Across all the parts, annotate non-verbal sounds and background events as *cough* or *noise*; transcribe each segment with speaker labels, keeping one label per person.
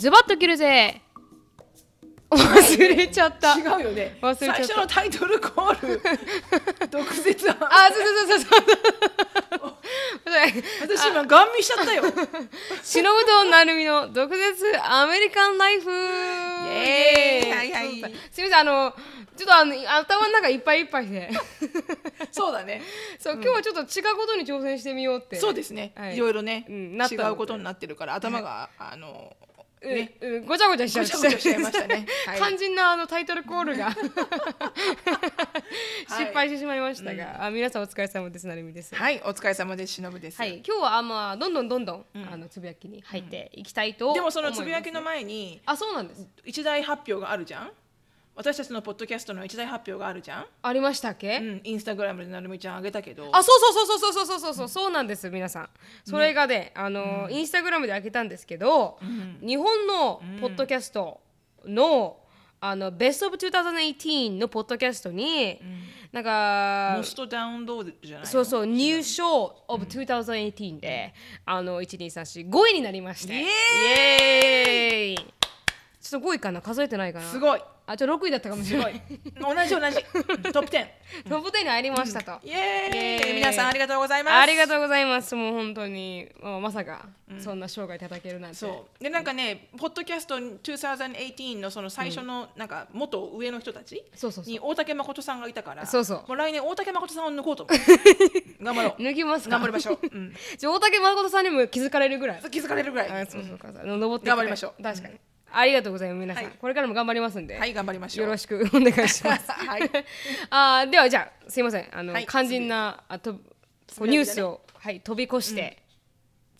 Speaker 1: ズバッと切るぜ。忘れちゃった。
Speaker 2: 違うよね。
Speaker 1: 忘れちゃった。
Speaker 2: 最初のタイトルコール。*laughs* 毒舌
Speaker 1: あそうそうそうそう *laughs*
Speaker 2: 私今ガン見しちゃったよ。*laughs*
Speaker 1: しのぶとなるみの毒舌アメリカンライフ。イ
Speaker 2: エーイ。はいはい
Speaker 1: すみませんあのちょっとあの頭の中いっぱいいっぱいで。
Speaker 2: そうだね。
Speaker 1: そう、今日はちょっと違うことに挑戦してみようって。
Speaker 2: そうですね、
Speaker 1: はい。
Speaker 2: い、ろいろね、
Speaker 1: うん
Speaker 2: 違うことになってるから頭が、あのね。
Speaker 1: うんうんごちゃごちゃしちゃ
Speaker 2: いましたね。*laughs* はい。
Speaker 1: 肝心なあのタイトルコールが。*laughs* *laughs* 失敗してしまいましたが、あ皆さんお疲れ様です。なるみです。
Speaker 2: はいお疲れ様です。しのぶです、
Speaker 1: はい、今日はあまあどんどんどんどん、あのつぶやきに入っていきたいと思い
Speaker 2: で
Speaker 1: ます、
Speaker 2: もそのつぶやきの前に
Speaker 1: あそうなんです。
Speaker 2: 一大発表があるじゃん私たちのポッドキャストの一大発表があるじゃん、
Speaker 1: ありましたっけ、
Speaker 2: うん、インスタグラムでなるみちゃんあげたけど
Speaker 1: あそうそうそうそうそうそうそうそうそうなんです皆さん。それがねあの、インスタグラムで開けたんですけど、日本のポッドキャストの、あのベストオブ2018のポッドキャストに、なんか
Speaker 2: モストダウンロードじゃないの？
Speaker 1: そうそう入賞 of 2018で、あの1234 5位になりまして。
Speaker 2: イエーイ
Speaker 1: ちょっと5位かな数えてないかな
Speaker 2: すごい。
Speaker 1: あじゃあ6位だったかもしれない。
Speaker 2: 同じ同じ。*laughs* トップ10
Speaker 1: トップ10に入りましたと、
Speaker 2: イエーイ。
Speaker 1: イエーイ。
Speaker 2: 皆さんありがとうございます。
Speaker 1: ありがとうございます。もう本当に、もうまさか、そんな生涯いただけるなんて。
Speaker 2: そう。でなんかねポッドキャスト2018のその最初のなんか元上の人たち
Speaker 1: そうそうそう。
Speaker 2: に大竹誠さんがいたから
Speaker 1: そうそう。
Speaker 2: もう来年大竹誠さんを抜こうと思う。*laughs* 頑張ろう。
Speaker 1: 抜きますか？
Speaker 2: 頑張りましょう、*laughs* うん、
Speaker 1: じゃあ大竹誠さんにも気づかれるぐらい。
Speaker 2: 気づかれるぐらい。
Speaker 1: あそうそうか。登って。
Speaker 2: 頑張りましょう。
Speaker 1: 確かに。ありがとうございます、皆さん。
Speaker 2: はい。
Speaker 1: これからも頑張りますんで。
Speaker 2: はい頑張りましょう。
Speaker 1: よろしく *laughs* お願いします。*laughs*
Speaker 2: はい。*laughs*
Speaker 1: あーではじゃあすいません。あの、
Speaker 2: はい
Speaker 1: 肝心なあとニュースを、はい飛び越して、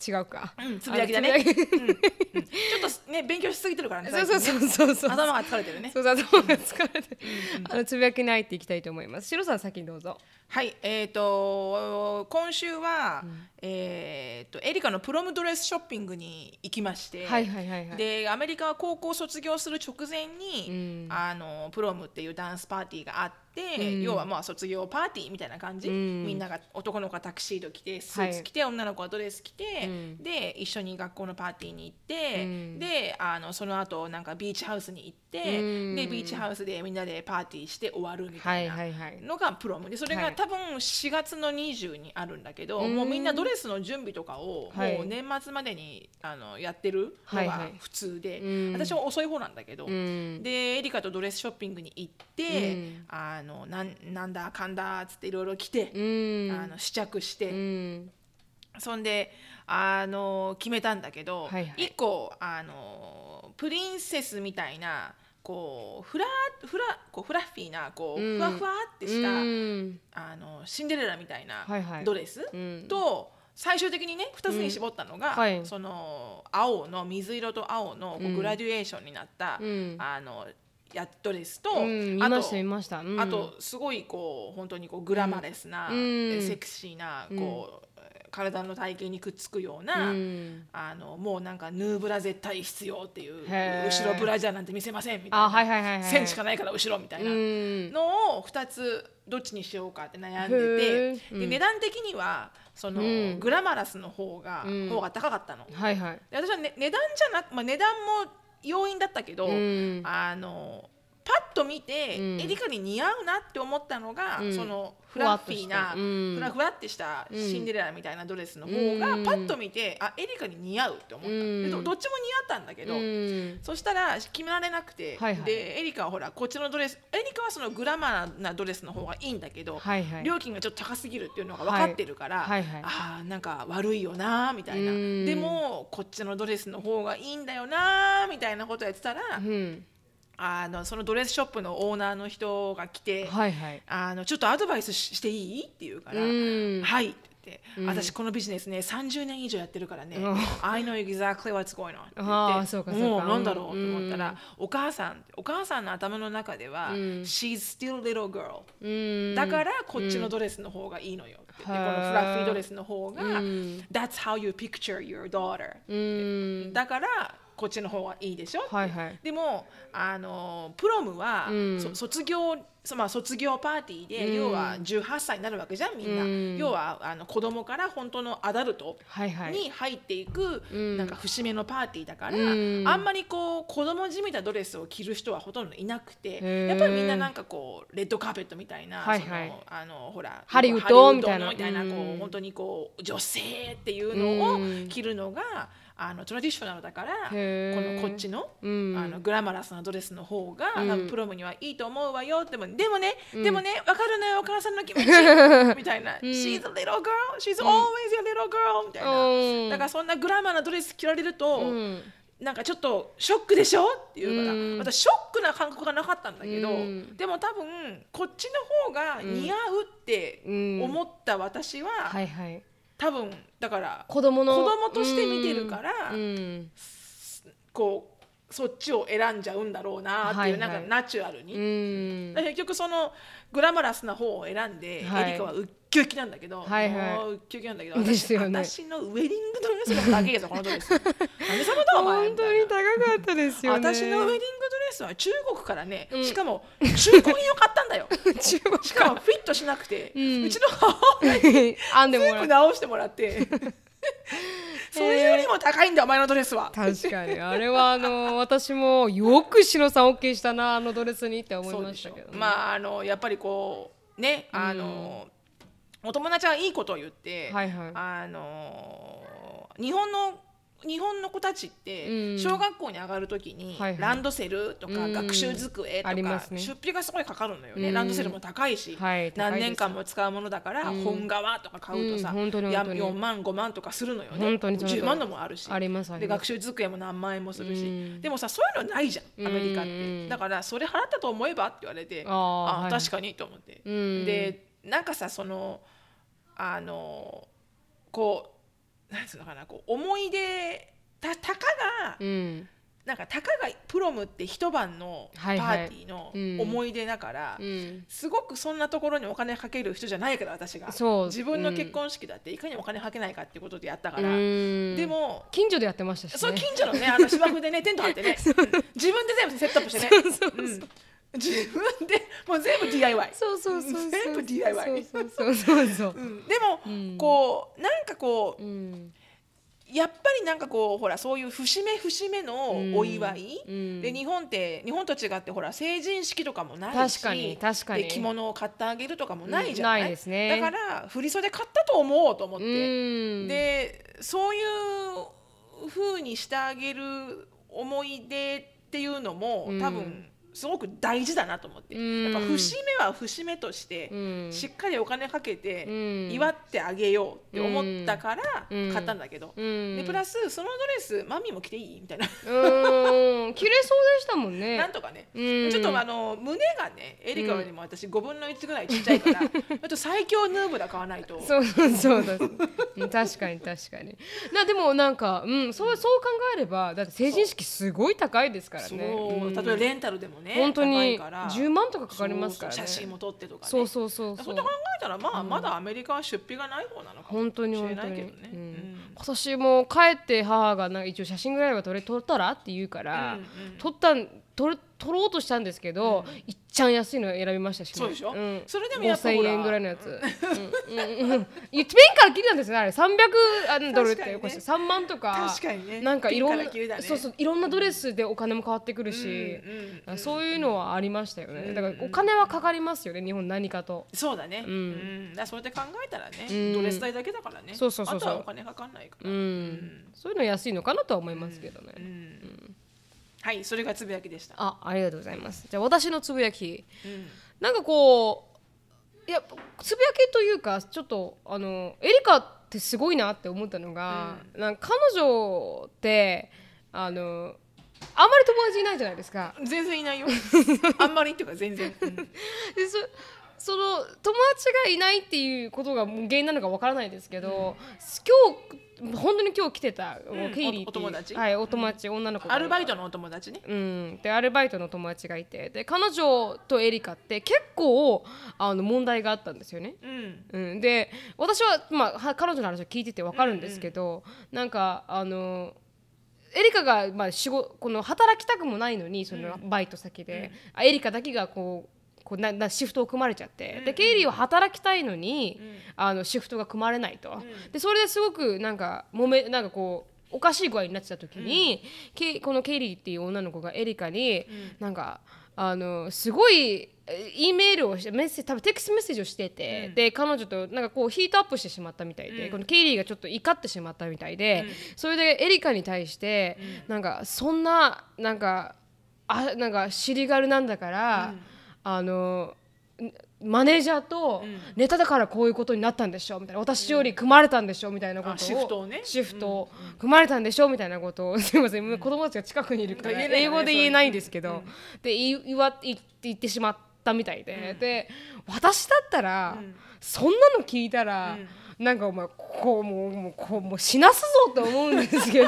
Speaker 1: 違うか。
Speaker 2: うんつぶやきだね。ちょっとね勉強しすぎてるからね
Speaker 1: そうそうそうそうそう。
Speaker 2: 頭が疲れてるね。
Speaker 1: そうそう頭が疲れて、あのつぶやきに入っていきたいと思います。シロさん先にどうぞ。
Speaker 2: はいえっ、と今週は、えっ、とエリカのプロムドレスショッピングに行きまして、
Speaker 1: はいはいはいはい。
Speaker 2: でアメリカは高校卒業する直前に、あのプロムっていうダンスパーティーがあって、要はまあ卒業パーティーみたいな感じ、みんなが男の子がタクシード着てスーツ着て、女の子はドレス着て、で一緒に学校のパーティーに行って、であのその後なんかビーチハウスに行って、でビーチハウスでみんなでパーティーして終わるみたいな
Speaker 1: はいはいはい。
Speaker 2: のがプロムでそれ
Speaker 1: はい
Speaker 2: が多分4月の20にあるんだけど、もうみんなドレスの準備とかを
Speaker 1: はい。
Speaker 2: もう年末までにあのやってるのが普通で、
Speaker 1: うん。
Speaker 2: 私は遅い方なんだけど、
Speaker 1: ん。
Speaker 2: でエリカとドレスショッピングに行って、あのなんなんだかんだっつっていろいろ着て、
Speaker 1: うん。
Speaker 2: あの試着して、
Speaker 1: うん。
Speaker 2: そんであの決めたんだけど、
Speaker 1: はいはい。
Speaker 2: 一個あのプリンセスみたいなこうフラフラこうフラッフィーなこう、
Speaker 1: うん。
Speaker 2: ふわふわってした、
Speaker 1: うん。
Speaker 2: あのシンデレラみたいなドレス、
Speaker 1: うん。
Speaker 2: と最終的にね2つに絞ったのが、
Speaker 1: うんはい。
Speaker 2: その青の水色と青のグラデュエーションになった、
Speaker 1: うん。
Speaker 2: あのやドレスと、
Speaker 1: うん見
Speaker 2: あと
Speaker 1: ました見ました。うん。
Speaker 2: あとすごいこう本当にこうグラマレスな、
Speaker 1: うん。
Speaker 2: セクシーなこう、体の体型にくっつくような、
Speaker 1: うん。
Speaker 2: あのもうなんかヌーブラ絶対必要っていう後ろブラジャーなんて見せませんみたいな。
Speaker 1: あはいはいはいはい。
Speaker 2: 線しかないから後ろみたいな
Speaker 1: うん。
Speaker 2: のを2つどっちにしようかって悩んで
Speaker 1: へ
Speaker 2: て、
Speaker 1: ー。
Speaker 2: で値段的にはその、
Speaker 1: うん
Speaker 2: グラマラスの方が、
Speaker 1: うん
Speaker 2: 方が高かったの。
Speaker 1: はいはい。
Speaker 2: で私は、ね、値段じゃなく、まあ、値段も要因だったけど、
Speaker 1: うん
Speaker 2: あのと見て、
Speaker 1: うん。
Speaker 2: エリカに似合うなって思ったのが、
Speaker 1: うん。
Speaker 2: そのフラッフィーな
Speaker 1: ふわっとしたうん。
Speaker 2: ふらふわってしたシンデレラみたいなドレスの方が、
Speaker 1: うん。
Speaker 2: パッと見てあエリカに似合うって思った、
Speaker 1: うん。
Speaker 2: でどどっちも似合ったんだけど、
Speaker 1: うん。
Speaker 2: そしたら決められなくて、
Speaker 1: はいはい。
Speaker 2: でエリカはほらこっちのドレスエリカはそのグラマーなドレスの方がいいんだけど、
Speaker 1: はいはい。
Speaker 2: 料金がちょっと高すぎるっていうのが分かってるから、
Speaker 1: はいはい。はい
Speaker 2: あーなんか悪いよなーみたいな。
Speaker 1: うん。
Speaker 2: でもこっちのドレスの方がいいんだよなーみたいなことやってたら、
Speaker 1: うん
Speaker 2: あのそのドレスショップのオーナーの人が来て、
Speaker 1: はいはい。
Speaker 2: あのちょっとアドバイスししていい？って言うから、
Speaker 1: うん。
Speaker 2: はいって言って、私このビジネスね30年以上やってるからね、
Speaker 1: うん。
Speaker 2: I know exactly what's going on って言ってもうなんだろうと思ったら、
Speaker 1: うん。
Speaker 2: お母さんお母さんの頭の中では、
Speaker 1: うん。
Speaker 2: She's still little girl
Speaker 1: うん。
Speaker 2: だからこっちのドレスの方がいいのよってこのフラッフィードレスの方が、
Speaker 1: うん。
Speaker 2: That's how you picture your daughter、
Speaker 1: うん。
Speaker 2: だからこっちの方がいいでしょ
Speaker 1: はいはい。
Speaker 2: でもあのプロムは、
Speaker 1: うん。
Speaker 2: そ卒業そまあ、卒業パーティーで、
Speaker 1: うん。
Speaker 2: 要は18歳になるわけじゃんみんな、
Speaker 1: うん。
Speaker 2: 要はあの子供から本当のアダルト
Speaker 1: はいはい。
Speaker 2: に入っていく、
Speaker 1: うん。
Speaker 2: なんか節目のパーティーだから、
Speaker 1: うん。
Speaker 2: あんまりこう子供じみたドレスを着る人はほとんどいなくてやっぱりみんななんかこうレッドカーペットみたいな、
Speaker 1: はいはい。
Speaker 2: そのあのほら
Speaker 1: ハリウッドみたいな。
Speaker 2: のみたいなこ
Speaker 1: う
Speaker 2: 本当にこう女性っていうの
Speaker 1: うん。
Speaker 2: を着るのが、あのトラディショナルだからこのこっちの,、
Speaker 1: うん。
Speaker 2: あのグラマラスなドレスの方が、プロムにはいいと思うわよ。でもでもね、
Speaker 1: うん。
Speaker 2: でもね分かるのよ。お母さんの気持ち。*laughs* みたいな、
Speaker 1: うん。
Speaker 2: She's a little girl. She's always your little girl. みたいな、
Speaker 1: うん。
Speaker 2: だからそんなグラマーなドレス着られると、
Speaker 1: うん。
Speaker 2: なんかちょっとショックでしょ？って言うから、
Speaker 1: うん。
Speaker 2: 私ショックな感覚がなかったんだけど、
Speaker 1: うん。
Speaker 2: でも多分こっちの方が似合うって
Speaker 1: うん。
Speaker 2: 思った私は、
Speaker 1: はいはい
Speaker 2: 多分だから
Speaker 1: 子供の
Speaker 2: 子供として見てるから
Speaker 1: うん
Speaker 2: こうそっちを選んじゃうんだろうなっていう、
Speaker 1: はいはい。
Speaker 2: なんかナチュラルに。結局そのグラマラスな方を選んで、
Speaker 1: はい。
Speaker 2: エリカはウッキウキなんだけど、
Speaker 1: はいはい。
Speaker 2: もうキウキなんだけど私 *laughs*
Speaker 1: ですよね。
Speaker 2: 私のウェディングドレスが高いですよこのドレス何様だお前。
Speaker 1: 本当に高かったですよね。
Speaker 2: 私のウェディングドレスは中国からね、
Speaker 1: うん。
Speaker 2: しかも中古品を買ったんだよ。*laughs*
Speaker 1: 中国
Speaker 2: しかもフィットしなくて、う
Speaker 1: うん
Speaker 2: ちの母親に *laughs*
Speaker 1: あんでも
Speaker 2: 全部直してもらって。それよりも高いんだよお前のドレスは。
Speaker 1: 確かに。あれはあの私もよくシノさん OK したなあのドレスにって思いましたけど、ね、
Speaker 2: まああのやっぱりこうねあの、お友達はいいことを言って、
Speaker 1: はいはい。
Speaker 2: あの日本の日本の子たちって
Speaker 1: うん。
Speaker 2: 小学校に上がるときにランドセルとか
Speaker 1: うん。
Speaker 2: 学習机とか出費がすごいかかるのよ
Speaker 1: うん。
Speaker 2: ねランドセルも高いし何年間も使うものだから
Speaker 1: うん。
Speaker 2: 本革とか買うとさ
Speaker 1: うん本当に
Speaker 2: や
Speaker 1: 本当に。
Speaker 2: 4万5万とかするのよね。
Speaker 1: 本当にその通り
Speaker 2: 10万のもあるし。で学習机も何万円もするし、
Speaker 1: うん。
Speaker 2: でもさそういうのないじゃんアメリカって、
Speaker 1: うん
Speaker 2: だからそれ払ったと思えばって言われて
Speaker 1: あー
Speaker 2: あ
Speaker 1: はい。
Speaker 2: 確かにと思って、
Speaker 1: うん。
Speaker 2: でなんかさそのあのこうなんつうのかなこう思い出たたかが、
Speaker 1: うん。
Speaker 2: なんかたかがプロムって一晩のパーティーの
Speaker 1: うん。
Speaker 2: 思い出だから、
Speaker 1: うん。
Speaker 2: すごくそんなところにお金かける人じゃないから私が。
Speaker 1: そう。
Speaker 2: 自分の結婚式だっていかにお金かけないかっていうことでやったか
Speaker 1: う
Speaker 2: ら、
Speaker 1: ん。
Speaker 2: でも
Speaker 1: 近所でやってましたしね。
Speaker 2: そう近所のねあの芝生でねテント張ってね。*laughs* う。ん自分で全部セットアップしてね。うん自分でもう全部 DIY
Speaker 1: そうそうそうそう
Speaker 2: 全部 DIY
Speaker 1: そうそうそうそう。
Speaker 2: うん。でも、
Speaker 1: うん。
Speaker 2: こうなんかこう
Speaker 1: うん。
Speaker 2: やっぱりなんかこうほらそういう節目節目のお祝い、
Speaker 1: うん。
Speaker 2: で日本って日本と違ってほら成人式とかもないし。
Speaker 1: 確かに確かに。
Speaker 2: で着物を買ってあげるとかもないじゃない,、
Speaker 1: うん。ないですね。
Speaker 2: だから振袖買ったと思うと思って、
Speaker 1: うん。
Speaker 2: でそういう風にしてあげる思い出っていうのも
Speaker 1: うん。
Speaker 2: 多分すごく大事だなと思って、
Speaker 1: うん。
Speaker 2: やっぱ節目は節目として、
Speaker 1: うん。
Speaker 2: しっかりお金かけて
Speaker 1: うん。
Speaker 2: 祝ってあげようって思ったから
Speaker 1: うん。
Speaker 2: 買ったんだけど、
Speaker 1: うん。
Speaker 2: でプラスそのドレスマミーも着ていいみたいな、
Speaker 1: うん。綺麗そうでしたもんね。*laughs*
Speaker 2: なんとかね、
Speaker 1: うん。
Speaker 2: ちょっとあの胸がねエリカよりも私5分の1ぐらいちっちゃいから、あと最強ヌーブラ買わないと。
Speaker 1: そうそうだうん。*laughs* 確かに確かに。なでもなんか、うん、そうそう考えればだって成人式すごい高いですから
Speaker 2: そう。
Speaker 1: ねうん。
Speaker 2: 例えばレンタルでもね
Speaker 1: 本当に
Speaker 2: から。
Speaker 1: 10万とかかかりますからね。
Speaker 2: そうそう写真も撮ってとかね。
Speaker 1: そうそうそうそう。
Speaker 2: そんな考えたらまあ、まだアメリカは出費がない方なのかも
Speaker 1: 本当に
Speaker 2: しれないけどね、
Speaker 1: う
Speaker 2: うん。ん
Speaker 1: 今年も帰って母がなんか一応写真ぐらいは撮れ撮ったらって言うから、
Speaker 2: うんうん。
Speaker 1: 撮ったん撮る撮ろうとしたんですけど、いっちゃん安いの選びましたしね、
Speaker 2: そうでしょ？
Speaker 1: ん、
Speaker 2: それでもやっぱほ
Speaker 1: 5000
Speaker 2: ら
Speaker 1: 円ぐらいのやつ。うんうんうん。一ペンから切りなんですねあれ。300ドルって、
Speaker 2: 確かにね。
Speaker 1: これ3万とか
Speaker 2: 確かにね。
Speaker 1: なんかいろんな、
Speaker 2: ね。
Speaker 1: そうそういろんなドレスでお金も変わってくるし、
Speaker 2: うんうん
Speaker 1: そういうのはありましたよね、
Speaker 2: うん
Speaker 1: だからお金はかかりますよね日本何かと。
Speaker 2: そうだね、
Speaker 1: う
Speaker 2: うん。んだそうやって考えたらね、
Speaker 1: うん。
Speaker 2: ドレス代だけだからね。
Speaker 1: そうそうそうそう。
Speaker 2: あとはお金かかんないから、
Speaker 1: うん。そういうの安いのかなとは思いますけどね。
Speaker 2: うんはいそれがつぶやきでした、
Speaker 1: あありがとうございます。じゃあ私のつぶやき。
Speaker 2: うん。
Speaker 1: なんかこういやつぶやきというかちょっとあのエリカってすごいなって思ったのが、なんか彼女ってあのあんまり友達いないじゃないですか。
Speaker 2: 全然いないよ。*laughs* あんまりっていうか全然、うん。*laughs*
Speaker 1: でそその友達がいないっていうことが原因なのかわからないですけど、今日本当に今日来てた、
Speaker 2: ん
Speaker 1: ケイリー
Speaker 2: おお友達？
Speaker 1: はいお友達、女の子が
Speaker 2: アルバイトのお友達ね。
Speaker 1: うん、でアルバイトの友達がいてで彼女とエリカって結構あの問題があったんですよね。
Speaker 2: うん。
Speaker 1: うん、で私は、まあ、は彼女の話を聞いてて分かるんですけど、なんかあのエリカが、まあ、仕事この働きたくもないのにそのバイト先で、あエリカだけがこうこうななシフトを組まれちゃって、でケイリーは働きたいのに、あのシフトが組まれないと、でそれですごくなんか揉めなんかこうおかしい具合になってた時に、ケイこのケイリーっていう女の子がエリカに、なんかあのすごいえ E メールをしてメッセ多分テキストメッセージをしてて、で彼女となんかこうヒートアップしてしまったみたいで、このケイリーがちょっと怒ってしまったみたいで、それでエリカに対して、なんかそんななんかあなんか尻軽なんだから、あのんマネージャーとネタだからこういうことになったんでしょみたいな。私より組まれたんでしょみたいなことを。
Speaker 2: あシフトをね。
Speaker 1: シフトを。組まれたんでしょみたいなことを。すいません、子供たちが近くにいるから英語で言えないんですけど、で言わ言って言ってしまったみたいで、で私だったら、そんなの聞いたら、なんかお前こうもうもうこうもう死なすぞって思うんですけど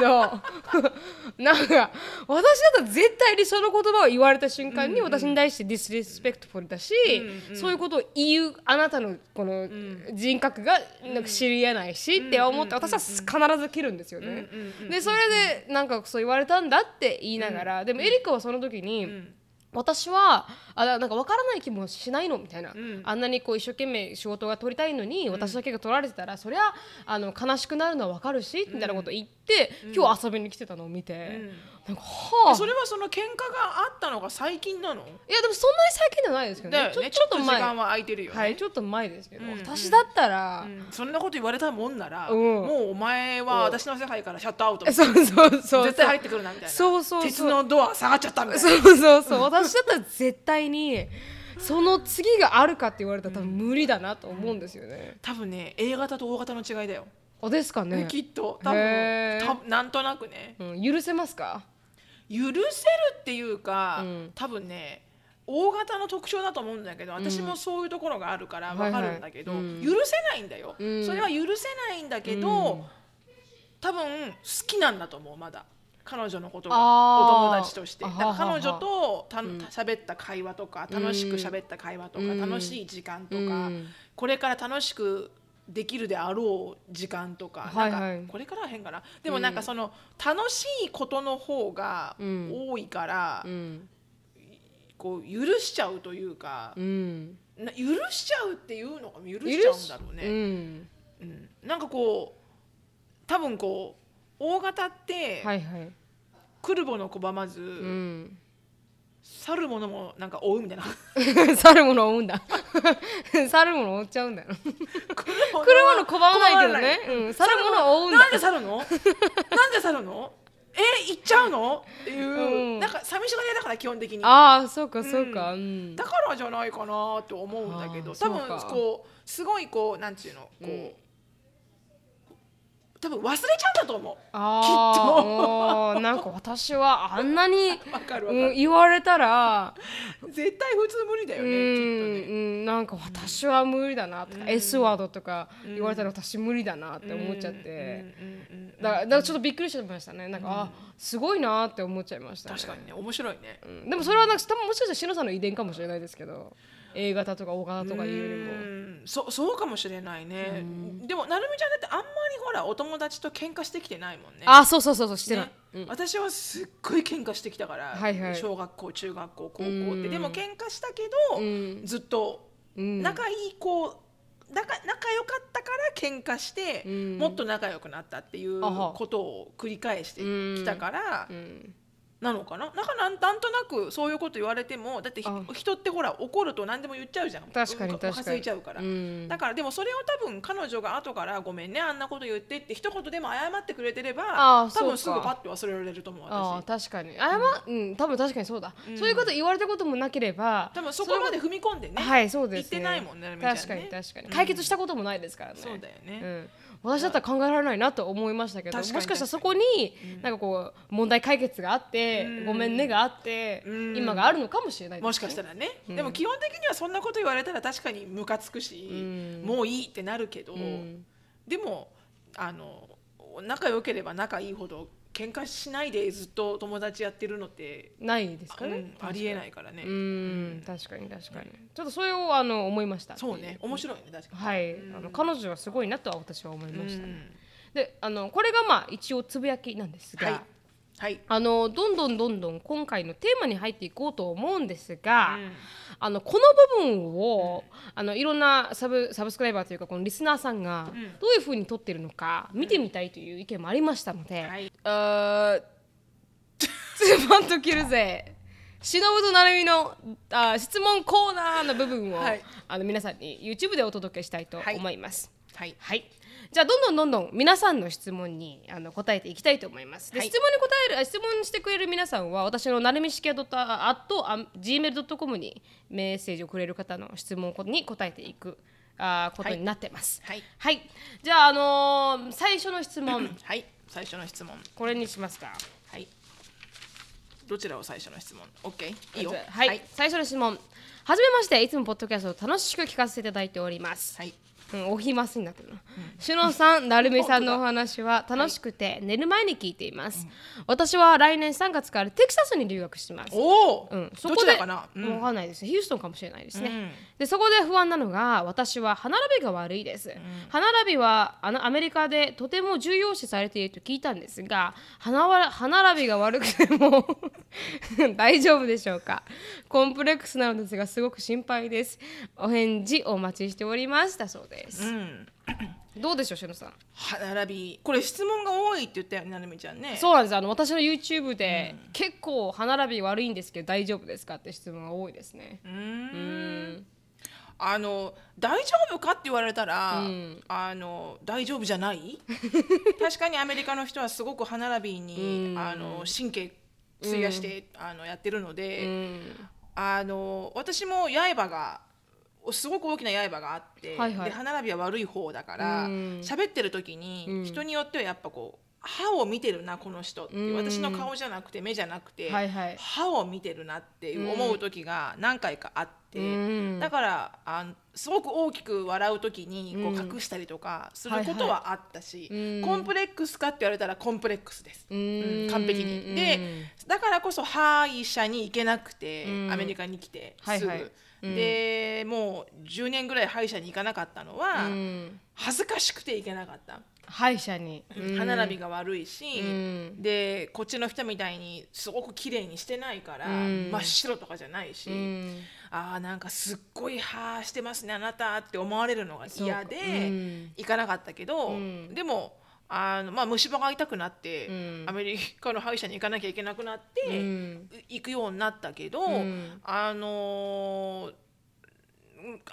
Speaker 1: *laughs* なんか私だったら絶対にその言葉を言われた瞬間に私に対して disrespectful だし、そういうことを言うあなたのこの人格がなんか知りえないしって思って私は必ず切るんですよね。でそれでなんかそう言われたんだって言いながら、でもエリカはその時に、私はあなんか分からない気もしないのみたいな、あんなにこう一生懸命仕事が取りたいのに、私だけが取られてたらそりゃあの悲しくなるのは分かるし、みたいなこと言って、今日遊びに来てたのを見て、なんかはあ。
Speaker 2: それはその喧嘩があったのが最近なの？
Speaker 1: いやでもそんなに最近じゃないですけどね。
Speaker 2: ね
Speaker 1: ちょっと前。
Speaker 2: 時間は空いてるよね、
Speaker 1: はいちょっと前ですけど、
Speaker 2: うんうん。
Speaker 1: 私だったら、
Speaker 2: うん。そんなこと言われたもんなら、
Speaker 1: うん。
Speaker 2: もうお前は私の世界からシャットアウト
Speaker 1: そうそうそう。
Speaker 2: 絶対入ってくるなみたいな。
Speaker 1: そうそうそう。
Speaker 2: 鉄のドア下がっちゃったみたいな。
Speaker 1: そうそうそう。私だったら絶対にその次があるかって言われたら多分無理だなと思うんですよね。
Speaker 2: 多分ね A 型と O 型の違いだよ、
Speaker 1: あですかね。
Speaker 2: きっと。多分。たなんとなくね。
Speaker 1: うん、許せますか？
Speaker 2: 許せるっていうか、
Speaker 1: うん。
Speaker 2: 多分ね O 型の特徴だと思うんだけど私もそういうところがあるから分かるんだけど、
Speaker 1: はいはいうん。
Speaker 2: 許せないんだよ、
Speaker 1: うん。
Speaker 2: それは許せないんだけど、
Speaker 1: うん。
Speaker 2: 多分好きなんだと思うまだ。彼女のことが。お友達として。だから彼女とた喋った会話とか楽しく喋った会話とか、
Speaker 1: うん。
Speaker 2: 楽しい時間とか、
Speaker 1: うん。
Speaker 2: これから楽しくできるであろう時間とか,、
Speaker 1: はいはい
Speaker 2: なんかこれからは変かなでもなんかその楽しいことの方が
Speaker 1: うん
Speaker 2: 多いから、
Speaker 1: うん
Speaker 2: こう許しちゃうというか、
Speaker 1: うん。
Speaker 2: な許しちゃうっていうのが許しちゃうんだろう
Speaker 1: う
Speaker 2: ね。
Speaker 1: ん。
Speaker 2: うんなんかこう多分こう大型って、
Speaker 1: はいはい。
Speaker 2: 来るもの拒まず、
Speaker 1: うん。
Speaker 2: 去るものもなんか追うみたいな *laughs*
Speaker 1: 去るものを追うんだ。*laughs* 去るものを追っちゃうんだよ。来るもの拒まないけどね。うん。去るも追うんだ
Speaker 2: なん。で去るの？なんで去るの？え行っちゃうの？っていう、
Speaker 1: うん
Speaker 2: なんか寂しがり屋だから基本的に
Speaker 1: ああ、そうかそうか。うん。
Speaker 2: だからじゃないかなと思うんだけど多分こうすごいこうなんていうの？こう、
Speaker 1: うん
Speaker 2: 多分忘れちゃうんだと思う。
Speaker 1: ああ、なんか私はあんなに、*laughs* うん、言われたら、
Speaker 2: 絶対普通無理だよ
Speaker 1: う
Speaker 2: ねきっと
Speaker 1: ん、
Speaker 2: ね。
Speaker 1: うん、なんか私は無理だなとか、S ワードとか言われたら私無理だなって思っちゃって、
Speaker 2: うんうんうん
Speaker 1: だからだからちょっとびっくりしましたね。なんか、あすごいなって思っちゃいましたね。
Speaker 2: 確かにね面白いね。
Speaker 1: うん。でもそれはなんか多分もしかしたら篠さんの遺伝かもしれないですけど A 型とか O 型とかいうよりも。
Speaker 2: うん。そそうかもしれないね。でもなるみちゃんだってあんまりほらお友達と喧嘩してきてないもんね。
Speaker 1: あそうそうそうそうしてない、
Speaker 2: ね。私はすっごい喧嘩してきたから、
Speaker 1: はいはい。
Speaker 2: 小学校中学校高校っ
Speaker 1: うん。
Speaker 2: てでも喧嘩したけど、
Speaker 1: うん。
Speaker 2: ずっと
Speaker 1: うん。
Speaker 2: 仲いい子仲仲良かったから喧嘩して、
Speaker 1: うん。
Speaker 2: もっと仲良くなったっていうことを繰り返してきたから、
Speaker 1: うん
Speaker 2: なのかな？なんかなんなんとなくそういうこと言われてもだって人ってほら怒ると何でも言っちゃうじゃん。
Speaker 1: 確かに
Speaker 2: う
Speaker 1: 確かに。
Speaker 2: 忘れちゃうから、
Speaker 1: うん。
Speaker 2: だからでもそれを多分彼女が後からごめんねあんなこと言ってって一言でも謝ってくれてれば多分すぐパッて忘れられると思う
Speaker 1: あ
Speaker 2: 私
Speaker 1: ー確かに。謝うん、多分確かにそうだ、そういうこと言われたこともなければ
Speaker 2: 多分そこまで踏み込んでね、
Speaker 1: はいそうです、ね、
Speaker 2: 言ってないもんねね。
Speaker 1: 確かに確かに。解決したこともないですからね、
Speaker 2: そうだよね、
Speaker 1: うん、私だったら考えられないなと思いましたけどもしかしたらそこになんかこう問題解決があって、ごめんねがあって、
Speaker 2: うん。
Speaker 1: 今があるのかもしれない
Speaker 2: もしかしたらね、でも基本的にはそんなこと言われたら確かにムカつくし、もういいってなるけど、
Speaker 1: ん。
Speaker 2: でもあの仲良ければ仲いいほど喧嘩しないでずっと友達やってるのって、
Speaker 1: ないですかね、
Speaker 2: うんありえないからね、
Speaker 1: うん確かに確かに。ちょっとそれをあの思いました
Speaker 2: そうね。面白いね確かに、
Speaker 1: はい、あの彼女はすごいなとは私は思いました、
Speaker 2: うん。
Speaker 1: であのこれがまあ一応つぶやきなんですが、
Speaker 2: はいはい。
Speaker 1: あのどんどんどんどん今回のテーマに入っていこうと思うんですが、
Speaker 2: うん。
Speaker 1: あのこの部分を、あのいろんなサブサブスクライバーというかこのリスナーさんが
Speaker 2: ん。
Speaker 1: どういうふうに撮ってるのか見てみたいという意見もありましたので、
Speaker 2: はい。
Speaker 1: あーズバンと切るぜ。忍となるみのあ質問コーナーの部分を、
Speaker 2: はい。
Speaker 1: あの皆さんに YouTube でお届けしたいと思います。
Speaker 2: はい。
Speaker 1: はい。じゃあどんどんどんどん皆さんの質問にあの答えていきたいと思います。で、
Speaker 2: はい。
Speaker 1: 質問に答えるあ質問してくれる皆さんは私のなるみしきや gmail.com にメッセージをくれる方の質問に答えていくあーことになってます。
Speaker 2: はい。
Speaker 1: はい。じゃああのー最初の質問。*clears throat*
Speaker 2: はい。最初の質問。
Speaker 1: これにしますか。
Speaker 2: はい。どちらを最初の質問？OK いいよ。
Speaker 1: はい、最初の質問。はじめまして、いつもポッドキャストを楽しく聞かせていただいております。
Speaker 2: はい
Speaker 1: うん、お暇すになってるな。しゅのさん、なるみさんのお話は楽しくて、寝る前に聞いています。私は来年3月からテキサスに留学します。
Speaker 2: おお、
Speaker 1: うん、そ
Speaker 2: ど
Speaker 1: こで
Speaker 2: かな、うん
Speaker 1: わかんないです。ヒューストンかもしれないですね。
Speaker 2: うん
Speaker 1: でそこで不安なのが私は歯並びが悪いです。歯並びはあのアメリカでとても重要視されていると聞いたんですが歯並びが悪くても *laughs* 大丈夫でしょうか？コンプレックスなのですがすごく心配です。お返事お待ちしておりますだそうです。
Speaker 2: うん *clears throat*
Speaker 1: どうでしょうしのさん？
Speaker 2: 歯並び。これ質問が多いって言ったよねなるみちゃんね。
Speaker 1: そうなんです。あの私の YouTube で、結構歯並び悪いんですけど大丈夫ですかって質問が多いですね。
Speaker 2: うーん。
Speaker 1: うん。
Speaker 2: あの大丈夫かって言われたら、
Speaker 1: うん。
Speaker 2: あの大丈夫じゃない？*laughs* 確かにアメリカの人はすごく歯並びに、
Speaker 1: うん。
Speaker 2: あの神経費やして、あのやってるので、
Speaker 1: うん。
Speaker 2: あの私も刃がすごく大きな刃があって、
Speaker 1: はいはい。
Speaker 2: で歯並びは悪い方だから
Speaker 1: うん。
Speaker 2: 喋、ってる時に、
Speaker 1: うん。
Speaker 2: 人によってはやっぱこう歯を見てるなこの人って私の顔じゃなくて目じゃなくて、
Speaker 1: はいはい。
Speaker 2: 歯を見てるなって思う時が何回かあって、
Speaker 1: うん。
Speaker 2: だからあのすごく大きく笑う時にこ
Speaker 1: う
Speaker 2: 隠したりとかすることはあったし、
Speaker 1: はいはい。
Speaker 2: コンプレックスかって言われたらコンプレックスです。
Speaker 1: う
Speaker 2: うん
Speaker 1: ん
Speaker 2: 完璧に。でだからこそ歯医者に行けなくて、
Speaker 1: うん。
Speaker 2: アメリカに来てすぐ、
Speaker 1: はい。はいうん。
Speaker 2: でもう10年ぐらい歯医者に行かなかったのは、
Speaker 1: うん。
Speaker 2: 恥ずかしくて行けなかった、
Speaker 1: 歯医者に、
Speaker 2: 歯並びが悪いし、
Speaker 1: うん。
Speaker 2: でこっちの人みたいにすごく綺麗にしてないから、
Speaker 1: うん。
Speaker 2: 真っ白とかじゃないし、
Speaker 1: うん。
Speaker 2: あーなんかすっごい歯してますねあなたって思われるのが嫌で、行かなかったけど、
Speaker 1: うん。
Speaker 2: でもあの、まあ、虫歯が痛くなって、
Speaker 1: うん。
Speaker 2: アメリカの歯医者に行かなきゃいけなくなって、
Speaker 1: うん。
Speaker 2: 行くようになったけど、
Speaker 1: うん。
Speaker 2: あの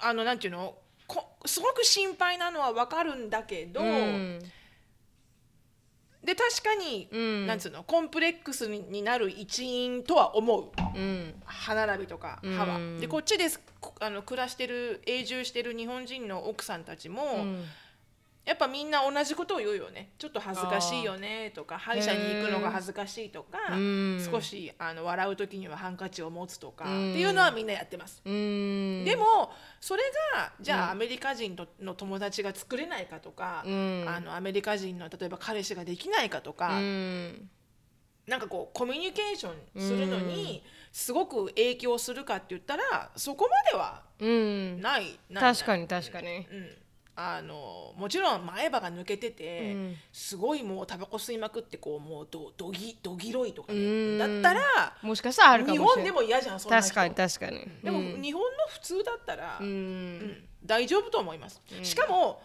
Speaker 2: あのなんていうのこすごく心配なのは分かるんだけど、
Speaker 1: うん。
Speaker 2: で確かに、
Speaker 1: うん。
Speaker 2: なんつうのコンプレックスにになる一因とは思う。
Speaker 1: うん。
Speaker 2: 歯並びとか歯は。
Speaker 1: うん。
Speaker 2: でこっちであの暮らしてる永住してる日本人の奥さんたちも、
Speaker 1: うん
Speaker 2: やっぱみんな同じことを言うよね。ちょっと恥ずかしいよねとか歯医者に行くのが恥ずかしいとか、
Speaker 1: うん。
Speaker 2: 少しあの笑う時にはハンカチを持つとか、
Speaker 1: うん。
Speaker 2: っていうのはみんなやってます。
Speaker 1: うん。
Speaker 2: でもそれがじゃあアメリカ人との友達が作れないかとか、
Speaker 1: うん。
Speaker 2: あのアメリカ人の例えば彼氏ができないかとか、
Speaker 1: うん。
Speaker 2: なんかこうコミュニケーションするのにすごく影響するかって言ったらそこまではない。
Speaker 1: 確かに確かに。
Speaker 2: うん、あのもちろん前歯が抜けてて、
Speaker 1: うん。
Speaker 2: すごいもうタバコ吸いまくってこうもうどどぎどぎろいとか
Speaker 1: う
Speaker 2: ね
Speaker 1: ん。
Speaker 2: だったら
Speaker 1: もしかしたらあるか
Speaker 2: 日
Speaker 1: もしれない
Speaker 2: 本でも嫌じゃんそんな人。
Speaker 1: 確かに確かに。
Speaker 2: でも、
Speaker 1: うん。
Speaker 2: 日本の普通だったら、
Speaker 1: う
Speaker 2: うん
Speaker 1: ん
Speaker 2: 大丈夫と思います、しかも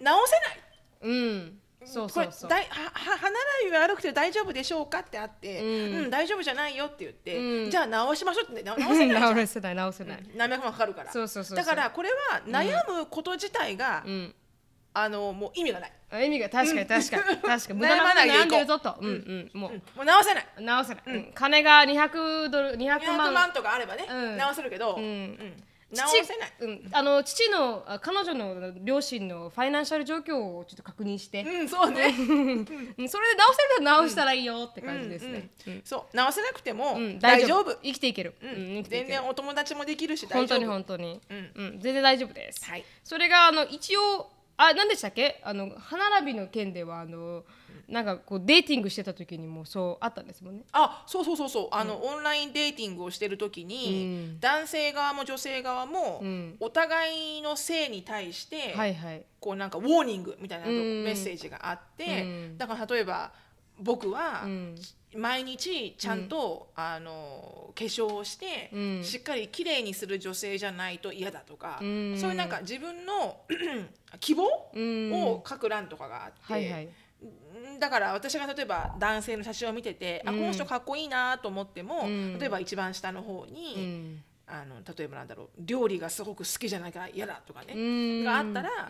Speaker 2: 直せない。
Speaker 1: うんそうそうそう。
Speaker 2: これだいはは歯並びが悪くて大丈夫でしょうかってあって、
Speaker 1: う
Speaker 2: うんん大丈夫じゃないよって言って、
Speaker 1: うん。
Speaker 2: じゃあ直しましょうって、ね、直せないじゃん。
Speaker 1: 直せない直せない。
Speaker 2: 何百万かかるから。
Speaker 1: そうそうそうそう。
Speaker 2: だからこれは悩むこと自体が、
Speaker 1: うん。
Speaker 2: あのもう意味がない、
Speaker 1: あ意味が確かに確かに確かに。
Speaker 2: 悩
Speaker 1: 無駄な
Speaker 2: まないでいこう
Speaker 1: 悩んでるぞと。うんうんも
Speaker 2: う。ん。
Speaker 1: う
Speaker 2: もう直せない。
Speaker 1: 直せない。うん。金が200ドル200
Speaker 2: 200
Speaker 1: 万。
Speaker 2: 万とかあればね、
Speaker 1: うん。
Speaker 2: 直せるけど、
Speaker 1: うん。
Speaker 2: うん直
Speaker 1: 父
Speaker 2: せない。
Speaker 1: うん、あの父のあ彼女の両親のファイナンシャル状況をちょっと確認して、
Speaker 2: うんそうね、*laughs*
Speaker 1: うん。それで直せるなら直したらいいよって感じですね。
Speaker 2: うんそう。直せなくても
Speaker 1: うん。
Speaker 2: 大丈夫,、
Speaker 1: 生きていける。
Speaker 2: う
Speaker 1: うん
Speaker 2: 全然お友達もできるし大
Speaker 1: 本当
Speaker 2: 丈夫。
Speaker 1: に本当に、
Speaker 2: うん。
Speaker 1: うん、全然大丈夫です。
Speaker 2: はい。
Speaker 1: それがあの一応あ何でしたっけ？あの歯並びの件ではあのなんかこうデーティングしてた時にもそうあったんですもんね。
Speaker 2: あそうそうそうそう。あの、オンラインデーティングをしてる時に、
Speaker 1: うん。
Speaker 2: 男性側も女性側も、
Speaker 1: うん。
Speaker 2: お互いの性に対して、
Speaker 1: はいはい。
Speaker 2: こうなんかウォーニングみたいな
Speaker 1: うん。
Speaker 2: メッセージがあって、
Speaker 1: うん。
Speaker 2: だから例えば僕は
Speaker 1: うん。
Speaker 2: 毎日ちゃんと、あの化粧をして、
Speaker 1: うん。
Speaker 2: しっかり綺麗にする女性じゃないと嫌だとか、
Speaker 1: うん。
Speaker 2: そういうなんか自分の *clears throat* 希望
Speaker 1: うん。
Speaker 2: を書く欄とかがあって、
Speaker 1: はいはい。
Speaker 2: うんだから私が例えば男性の写真を見てて、あこの人かっこいいなと思っても、
Speaker 1: うん。
Speaker 2: 例えば一番下の方に、
Speaker 1: うん。
Speaker 2: あの例えばなんだろう料理がすごく好きじゃないから嫌だとかね、
Speaker 1: うん。
Speaker 2: があったら、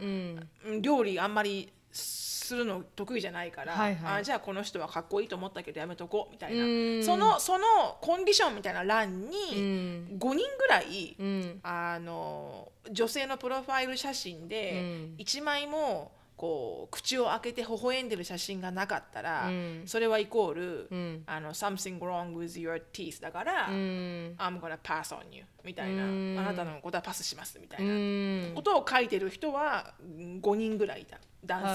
Speaker 2: 料理あんまりするの得意じゃないから、
Speaker 1: はいはい。
Speaker 2: あじゃあこの人はかっこいいと思ったけどやめとこうみたいな、
Speaker 1: うん。
Speaker 2: そのそのコンディションみたいな欄
Speaker 1: う
Speaker 2: に
Speaker 1: ん。
Speaker 2: 5人ぐらい、
Speaker 1: うん。
Speaker 2: あの女性のプロファイル写真で
Speaker 1: うん。
Speaker 2: 1枚もこう口を開けて微笑んでる写真がなかったら、
Speaker 1: うん。
Speaker 2: それはイコール、
Speaker 1: うん。
Speaker 2: あの something wrong with your teeth だから、
Speaker 1: うん。
Speaker 2: I'm gonna pass on you みたいな、
Speaker 1: うん。
Speaker 2: あなたのことはパスしますみたいな、
Speaker 1: うん。
Speaker 2: ことを書いてる人は5人ぐらいいた。男性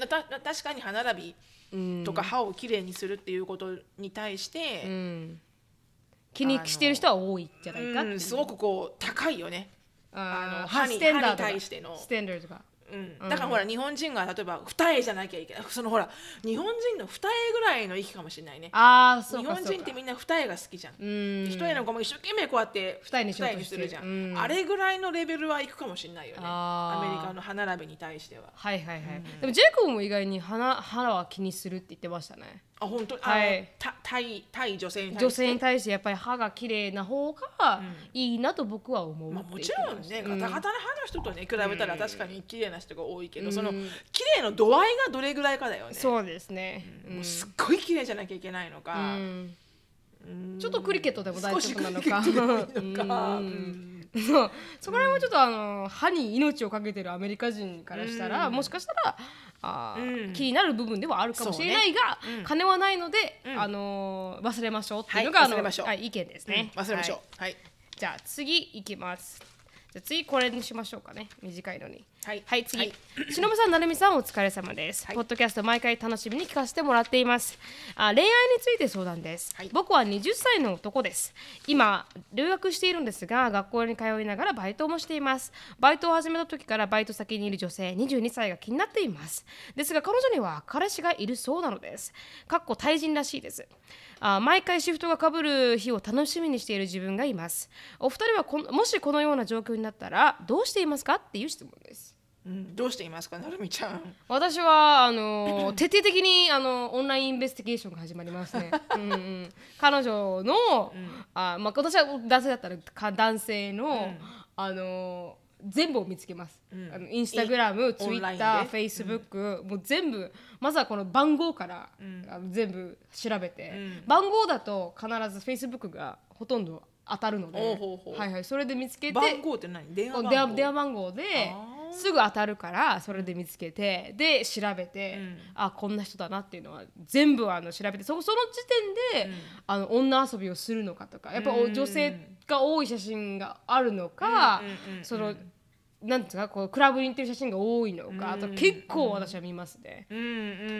Speaker 2: で。た確かに歯並びとか歯をきれいにするっていうことに対して、
Speaker 1: うん。気にしてる人は多いんじゃないか
Speaker 2: すごくこう高いよね、
Speaker 1: あの
Speaker 2: 歯に対しての。
Speaker 1: ステンダードが
Speaker 2: うん、だからほら日本人が例えば二重じゃなきゃいけない。*laughs* そのほら日本人の二重ぐらいの域かもしれないね。
Speaker 1: ああそう
Speaker 2: 日本人ってみんな二重が好きじゃん、
Speaker 1: うん。
Speaker 2: 一重の子も一生懸命こうやって
Speaker 1: 二重にしようとしてる。
Speaker 2: るじゃん、
Speaker 1: うん。
Speaker 2: あれぐらいのレベルはいくかもしれないよね。アメリカの歯並びに対しては。
Speaker 1: はいはいはい、でもジェイコブも意外に鼻鼻は気にするって言ってましたね
Speaker 2: あ本当？に、
Speaker 1: はい。
Speaker 2: た対対女性に対して？
Speaker 1: 女性に対してやっぱり歯が綺麗な方がいいなと僕は思う
Speaker 2: まあ、もちろんね、ガタガタな歯の人とね比べたら確かに綺麗な人が多いけど、
Speaker 1: うん。
Speaker 2: その綺麗の度合いがどれぐらいかだよね。
Speaker 1: そうですね、
Speaker 2: もうすっごい綺麗じゃなきゃいけないのか、
Speaker 1: うん。
Speaker 2: うん。
Speaker 1: ちょっとクリケットでも大丈夫なのかそう。そこら辺もちょっとあの歯に命をかけてるアメリカ人からしたら、
Speaker 2: うん。
Speaker 1: もしかしたらあー、
Speaker 2: うん。
Speaker 1: 気になる部分ではあるかもしれないが、
Speaker 2: そうねうん。
Speaker 1: 金はないので、
Speaker 2: うん。
Speaker 1: あのー忘れましょうっていうのが、あの
Speaker 2: はい忘れましょう。
Speaker 1: はい意見ですね、
Speaker 2: 忘れましょう。
Speaker 1: はい。
Speaker 2: はい。
Speaker 1: じゃあ次いきますじゃあ次これにしましょうかね。短いのに。
Speaker 2: はい。
Speaker 1: はい次、
Speaker 2: はい。
Speaker 1: しのぶさんなるみさんお疲れ様です、
Speaker 2: はい。
Speaker 1: ポッドキャスト毎回楽しみに聞かせてもらっています。あ恋愛について相談です、
Speaker 2: はい。
Speaker 1: 僕は20歳の男です。今留学しているんですが学校に通いながらバイトもしています。バイトを始めた時からバイト先にいる女性22歳が気になっています。ですが彼女には彼氏がいるそうなのです。かっこ対人らしいですあ毎回シフトがかぶる日を楽しみにしている自分がいます。お二人はこのもしこのような状況になったらどうしていますかっていう質問です。
Speaker 2: うん、どうしていますか、なるみちゃん。
Speaker 1: 私はあの徹底的にあのオンラインインベスティゲーションが始まりますね。うんうん、彼女の、あまあ、私は男性だったらか男性の、あの全部を見つけます。
Speaker 2: うん。
Speaker 1: あのインスタグラム、ツイッター、フェイスブック、もう全部まずはこの番号から、あの全部調べて、
Speaker 2: うん。
Speaker 1: 番号だと必ずフェイスブックがほとんど当たるので、はいはいそれで見つけて。
Speaker 2: 番号って何、電話番号？
Speaker 1: 電話電話番号ですぐ当たるからそれで見つけてで調べて、
Speaker 2: うん。
Speaker 1: あこんな人だなっていうのは全部あの調べてそその時点で、あの女遊びをするのかとかやっぱ
Speaker 2: うん。
Speaker 1: 女性が多い写真があるのか、
Speaker 2: うんうんうん
Speaker 1: そのなんですかこうクラブに行ってる写真が多いのか、あと結構私は見ますね。
Speaker 2: うんう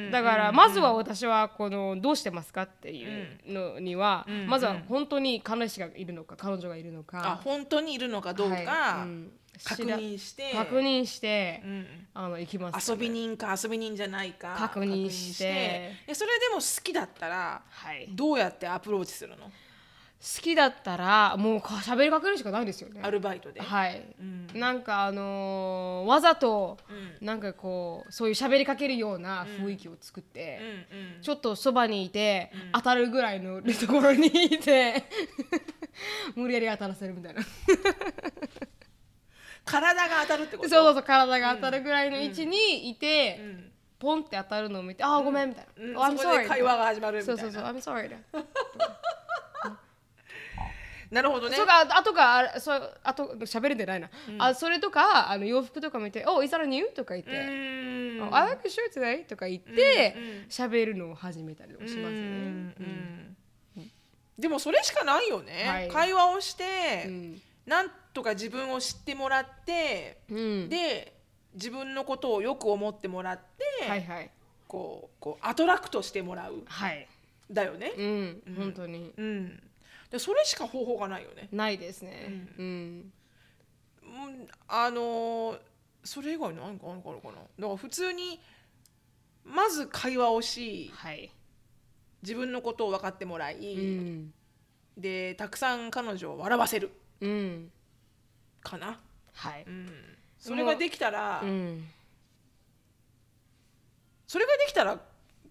Speaker 2: ん。
Speaker 1: だからまずは私はこのどうしてますかっていうのには、
Speaker 2: うん
Speaker 1: まずは本当に彼氏がいるのか彼女がいるのか、
Speaker 2: あ、本当にいるのかどう
Speaker 1: はい。
Speaker 2: か
Speaker 1: うん
Speaker 2: 確認して。
Speaker 1: 確認して、
Speaker 2: うん。
Speaker 1: あの行きます、
Speaker 2: 遊び人か遊び人じゃないか
Speaker 1: 確認して。
Speaker 2: でそれでも好きだったら
Speaker 1: はい、好
Speaker 2: どうやってアプローチするの？
Speaker 1: きだったらもうか喋りかけるしかないですよね。
Speaker 2: アルバイトで、
Speaker 1: はい、
Speaker 2: うん。
Speaker 1: なんかあのーわざと
Speaker 2: うん。
Speaker 1: なんかこうそういう喋りかけるような雰囲気を作って、
Speaker 2: うんうん。
Speaker 1: ちょっとそばにいて、当たるぐらいのところにいて *laughs* 無理やり当たらせるみたいな
Speaker 2: 体が当たるってこと？
Speaker 1: そうそうそう体が当たるぐらいの位置にいて、
Speaker 2: うん。
Speaker 1: ポンって当たるのを見て「ああごめん」みたいな「
Speaker 2: うん。
Speaker 1: Oh, I'm sorry」
Speaker 2: 会話が始まるみたいうな。
Speaker 1: そそうそう「I'm sorry」
Speaker 2: なるほどね。
Speaker 1: そうかあとかあそうあと喋れてないな、あそれとかあの洋服とか見て「Oh, is that a new?」とか言って。
Speaker 2: うーん「
Speaker 1: I like your shirt today」とか言って
Speaker 2: うんうん。
Speaker 1: 喋、るのを始めたりとかしますね。
Speaker 2: うん。うん。でもそれしかないよね、
Speaker 1: はい。
Speaker 2: 会話をして、
Speaker 1: うん。
Speaker 2: なんとか自分を知ってもらって、
Speaker 1: うん。
Speaker 2: で自分のことをよく思ってもらって、
Speaker 1: はいはい。
Speaker 2: こうこうアトラクトしてもらう。
Speaker 1: はい、
Speaker 2: だよね、
Speaker 1: うん、本当に。
Speaker 2: うん。でそれしか方法がないよね、
Speaker 1: ないですね。うん、
Speaker 2: うん、あのーそれ以外何かあるかな。だから普通にまず会話をし
Speaker 1: はい。
Speaker 2: 自分のことを分かってもらい、
Speaker 1: うん。
Speaker 2: でたくさん彼女を笑わせる。
Speaker 1: うん
Speaker 2: かな、
Speaker 1: はい。
Speaker 2: うん、それができたら、
Speaker 1: うん。
Speaker 2: それができたら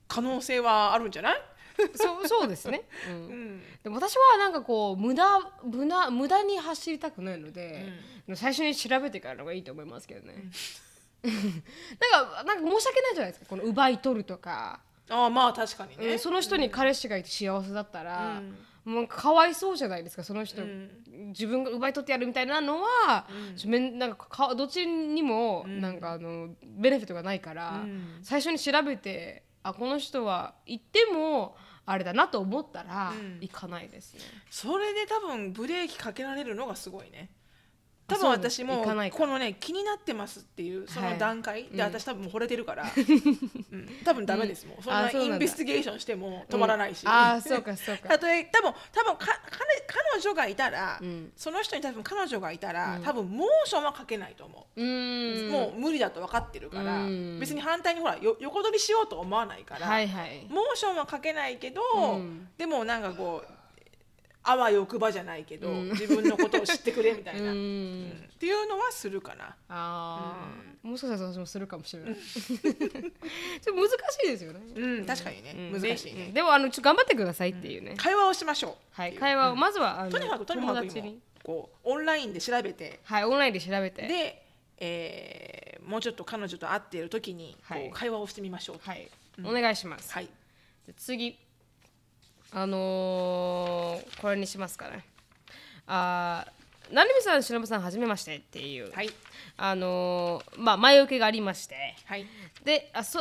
Speaker 2: 可能性はあるんじゃない、*laughs*
Speaker 1: そうそうですね、う、
Speaker 2: うん。ん
Speaker 1: でも私はなんかこう無駄無駄無駄に走りたくないので、最初に調べてからのがいいと思いますけどね、*laughs* なんかなんか申し訳ないじゃないですか。この奪い取るとか、
Speaker 2: ああまあ確かにね、
Speaker 1: うんその人に彼氏がいて幸せだったら、もうかわいそうじゃないですかその人、自分が奪い取ってやるみたいなのは、ちょめんなんかかどっちにもなんかあのベネフィットがないから、最初に調べてあこの人は行ってもあれだなと思ったら、行かないですね。
Speaker 2: それで多分ブレーキかけられるのがすごいね多分私もこのね気になってますっていうその段階、で私多分惚れてるから、*laughs* うん。多分ダメですもん、そんなインベスティゲーションしても止まらないし、
Speaker 1: ああそうかそうか。*laughs*
Speaker 2: たとえ多分多分か彼彼女がいたら、
Speaker 1: ん。
Speaker 2: その人に多分彼女がいたら、多分モーションはかけないと思う、もう無理だと分かってるから、
Speaker 1: うん。
Speaker 2: 別に反対にほらよ横取りしようと思わないから、モーションはかけないけど、
Speaker 1: うん。
Speaker 2: でもなんかこうあわよくばじゃないけど、自分のことを知ってくれみたいな、
Speaker 1: う
Speaker 2: うん。
Speaker 1: ん
Speaker 2: っていうのはするかな。
Speaker 1: ああ、もしかしたら私もするかもしれない。ちょっと難しいですよね、
Speaker 2: うん、確かにね、
Speaker 1: うん。
Speaker 2: 難しいね。
Speaker 1: で。でもあのちょっと頑張ってくださいっていうね、
Speaker 2: 会話をしましょう。
Speaker 1: はい会話をまずはあの
Speaker 2: とにかくとにかく今
Speaker 1: 友達に。
Speaker 2: こうオンラインで調べて。
Speaker 1: はいオンラインで調べて。
Speaker 2: で、えーもうちょっと彼女と会っている時にこう、
Speaker 1: はい
Speaker 2: 会話をしてみましょう。
Speaker 1: はい、お願いします、
Speaker 2: はい。
Speaker 1: じゃあ次あのーこれにしますかねあー成美さん忍さんはじめましてっていう、
Speaker 2: はい。
Speaker 1: あのーまあ前置きがありまして
Speaker 2: はい。
Speaker 1: であそ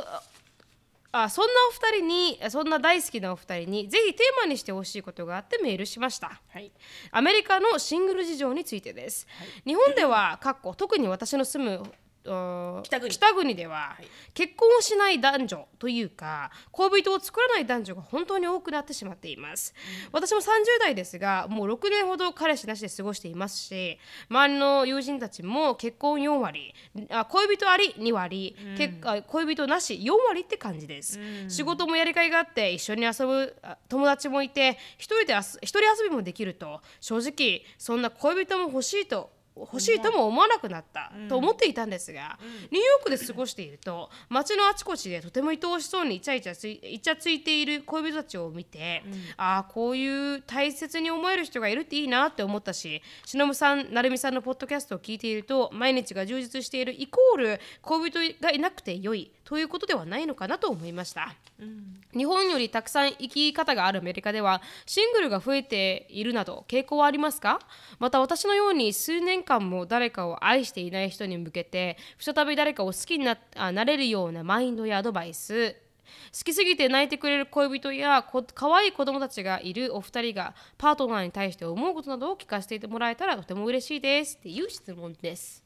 Speaker 1: あそんなお二人にそんな大好きなお二人にぜひテーマにしてほしいことがあってメールしました
Speaker 2: はい。
Speaker 1: アメリカのシングル事情についてです、日本では特に私の住むあー
Speaker 2: 北国。
Speaker 1: では、
Speaker 2: い。
Speaker 1: 結婚をしない男女というか恋人を作らない男女が本当に多くなってしまっています、私も30代ですがもう6年ほど彼氏なしで過ごしていますし周りの友人たちも結婚4割あ恋人あり2割、結あ恋人なし4割って感じです、仕事もやりがいがあって一緒に遊ぶあ友達もいて一人で一人遊びもできると正直そんな恋人も欲しいと欲しいとも思わなくなったと思っていたんですが、ニューヨークで過ごしていると街のあちこちでとても愛おしそうにイチャイチャついイチャついている恋人たちを見て、ああこういう大切に思える人がいるっていいなって思ったししのぶさん成美さんのポッドキャストを聞いていると毎日が充実しているイコール恋人がいなくて良いということではないのかなと思いました。日本よりたくさん生き方があるアメリカではシングルが増えているなど傾向はありますか？また私のように数年間も誰かを愛していない人に向けて再び誰かを好きになあなれるようなマインドやアドバイス。好きすぎて泣いてくれる恋人やこ可愛い子供たちがいるお二人がパートナーに対して思うことなどを聞かせてもらえたらとても嬉しいですっていう質問です。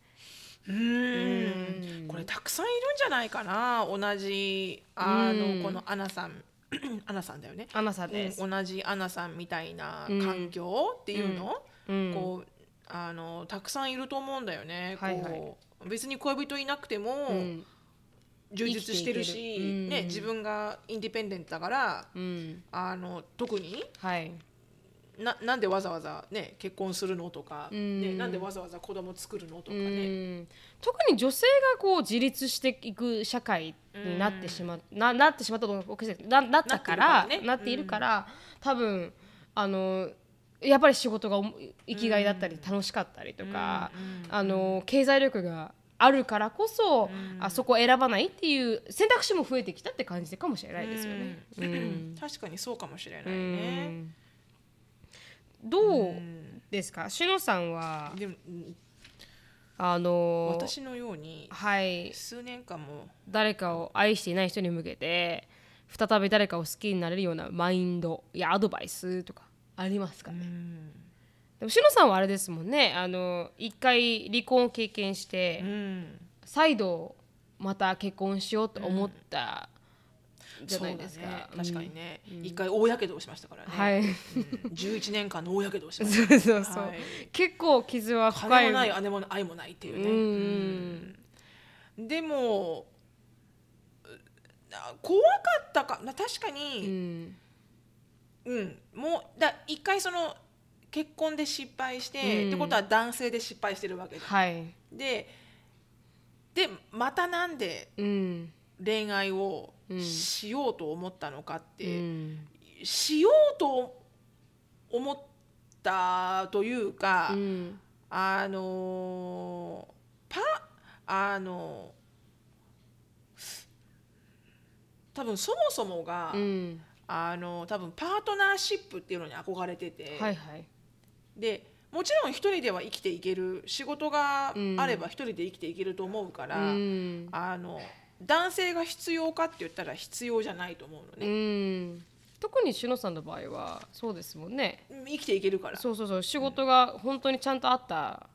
Speaker 2: うーん。これたくさんいるんじゃないかな。同じあのこのアナさん。*clears throat* アナさんだよね。
Speaker 1: アナさんです。
Speaker 2: うん。同じアナさんみたいな環境っていうの、
Speaker 1: うん。
Speaker 2: こうあのたくさんいると思うんだよね、
Speaker 1: はいはい。
Speaker 2: こう別に恋人いなくても
Speaker 1: うん。
Speaker 2: 充実してるし、
Speaker 1: る。うん。
Speaker 2: ね、自分がインディペンデントだから
Speaker 1: うん。
Speaker 2: あの特に
Speaker 1: はい。
Speaker 2: ななんでわざわざ、ね、結婚するのとか、
Speaker 1: ん。
Speaker 2: ね、なんでわざわざ子供作るのとか
Speaker 1: う
Speaker 2: ね。
Speaker 1: ん。特に女性がこう自立していく社会になってしまっななってしまったとななったから
Speaker 2: な
Speaker 1: なっているから多分あのやっぱり仕事がお生きがいだったり楽しかったりとか、あの経済力があるからこそ、あそこを選ばないっていう選択肢も増えてきたって感じかもしれないですよね。
Speaker 2: うん。確かにそうかもしれない
Speaker 1: うん。
Speaker 2: ね。
Speaker 1: どうですか？しのさんは
Speaker 2: でもうん
Speaker 1: あの
Speaker 2: 私のように
Speaker 1: はい。
Speaker 2: 数年間も
Speaker 1: 誰かを愛していない人に向けて再び誰かを好きになれるようなマインドやアドバイスとかありますかね、でもしのさんはあれですもんね。あの一回離婚を経験して、
Speaker 2: うん。
Speaker 1: 再度また結婚しようと思ったじゃないですか、
Speaker 2: 確かにね。一回大やけどをしましたからね、
Speaker 1: はい。
Speaker 2: うん。11年間の大やけどをしまし *laughs*
Speaker 1: そうそうそう、
Speaker 2: はい。
Speaker 1: 結構傷は
Speaker 2: た
Speaker 1: 深い。
Speaker 2: 金もない姉も愛もないっていう
Speaker 1: う
Speaker 2: ね、
Speaker 1: ん
Speaker 2: うん。でもあ怖かったか。な確か
Speaker 1: う
Speaker 2: に、
Speaker 1: ん
Speaker 2: うん。もうだ一回その結婚で失敗して、
Speaker 1: うん。
Speaker 2: ってことは男性で失敗してるわけで、
Speaker 1: はい。
Speaker 2: ででまたなんで
Speaker 1: うん。
Speaker 2: 恋愛を
Speaker 1: うん。
Speaker 2: しようと思ったのかって、
Speaker 1: うん。
Speaker 2: しようと思ったというか、
Speaker 1: うん。
Speaker 2: あのパあの多分そもそもが、
Speaker 1: うん
Speaker 2: あの多分パートナーシップっていうのに憧れてて、
Speaker 1: はいはい。
Speaker 2: でもちろん一人では生きていける仕事があれば一人で生きていけると思うから、
Speaker 1: うん。
Speaker 2: あの男性が必要かって言ったら必要じゃないと思うの
Speaker 1: う
Speaker 2: ね、
Speaker 1: ん。特にしのさんの場合はそうですもんね。
Speaker 2: 生きていけるから。
Speaker 1: そうそうそう。仕事が本当にちゃんとあった